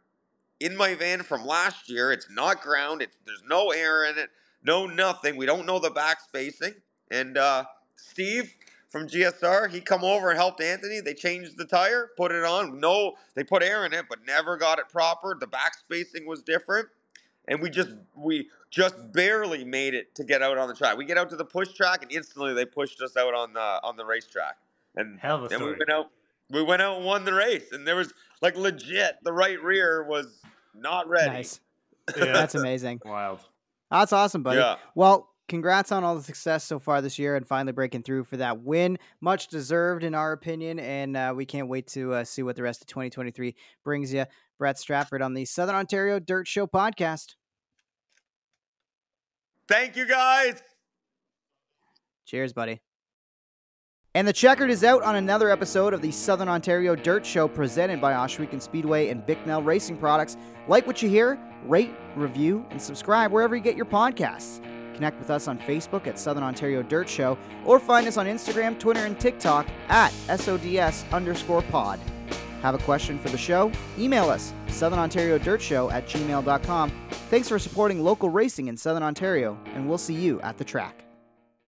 Speaker 3: in my van from last year. It's not ground. It's there's no air in it, no nothing. We don't know the back spacing. And uh, Steve from GSR, he come over and helped Anthony. They changed the tire, put it on. No, they put air in it, but never got it proper. The back spacing was different, and we just we just barely made it to get out on the track. We get out to the push track, and instantly they pushed us out on the on the racetrack. And
Speaker 2: Hell of a
Speaker 3: then we
Speaker 2: story.
Speaker 3: went out. We went out and won the race, and there was like legit the right rear was not ready.
Speaker 1: Nice.
Speaker 2: Yeah,
Speaker 1: That's amazing.
Speaker 2: wild.
Speaker 1: That's awesome, buddy.
Speaker 3: Yeah.
Speaker 1: Well, congrats on all the success so far this year and finally breaking through for that win. Much deserved, in our opinion. And uh, we can't wait to uh, see what the rest of 2023 brings you. Brett Stratford on the Southern Ontario Dirt Show podcast.
Speaker 3: Thank you guys.
Speaker 1: Cheers, buddy. And the checkered is out on another episode of the Southern Ontario Dirt Show presented by Ohsweken Speedway and Bicknell Racing Products. Like what you hear, rate, review, and subscribe wherever you get your podcasts. Connect with us on Facebook at Southern Ontario Dirt Show or find us on Instagram, Twitter, and TikTok at SODS underscore pod. Have a question for the show? Email us, Southern Ontario Dirt Show at gmail.com. Thanks for supporting local racing in Southern Ontario, and we'll see you at the track.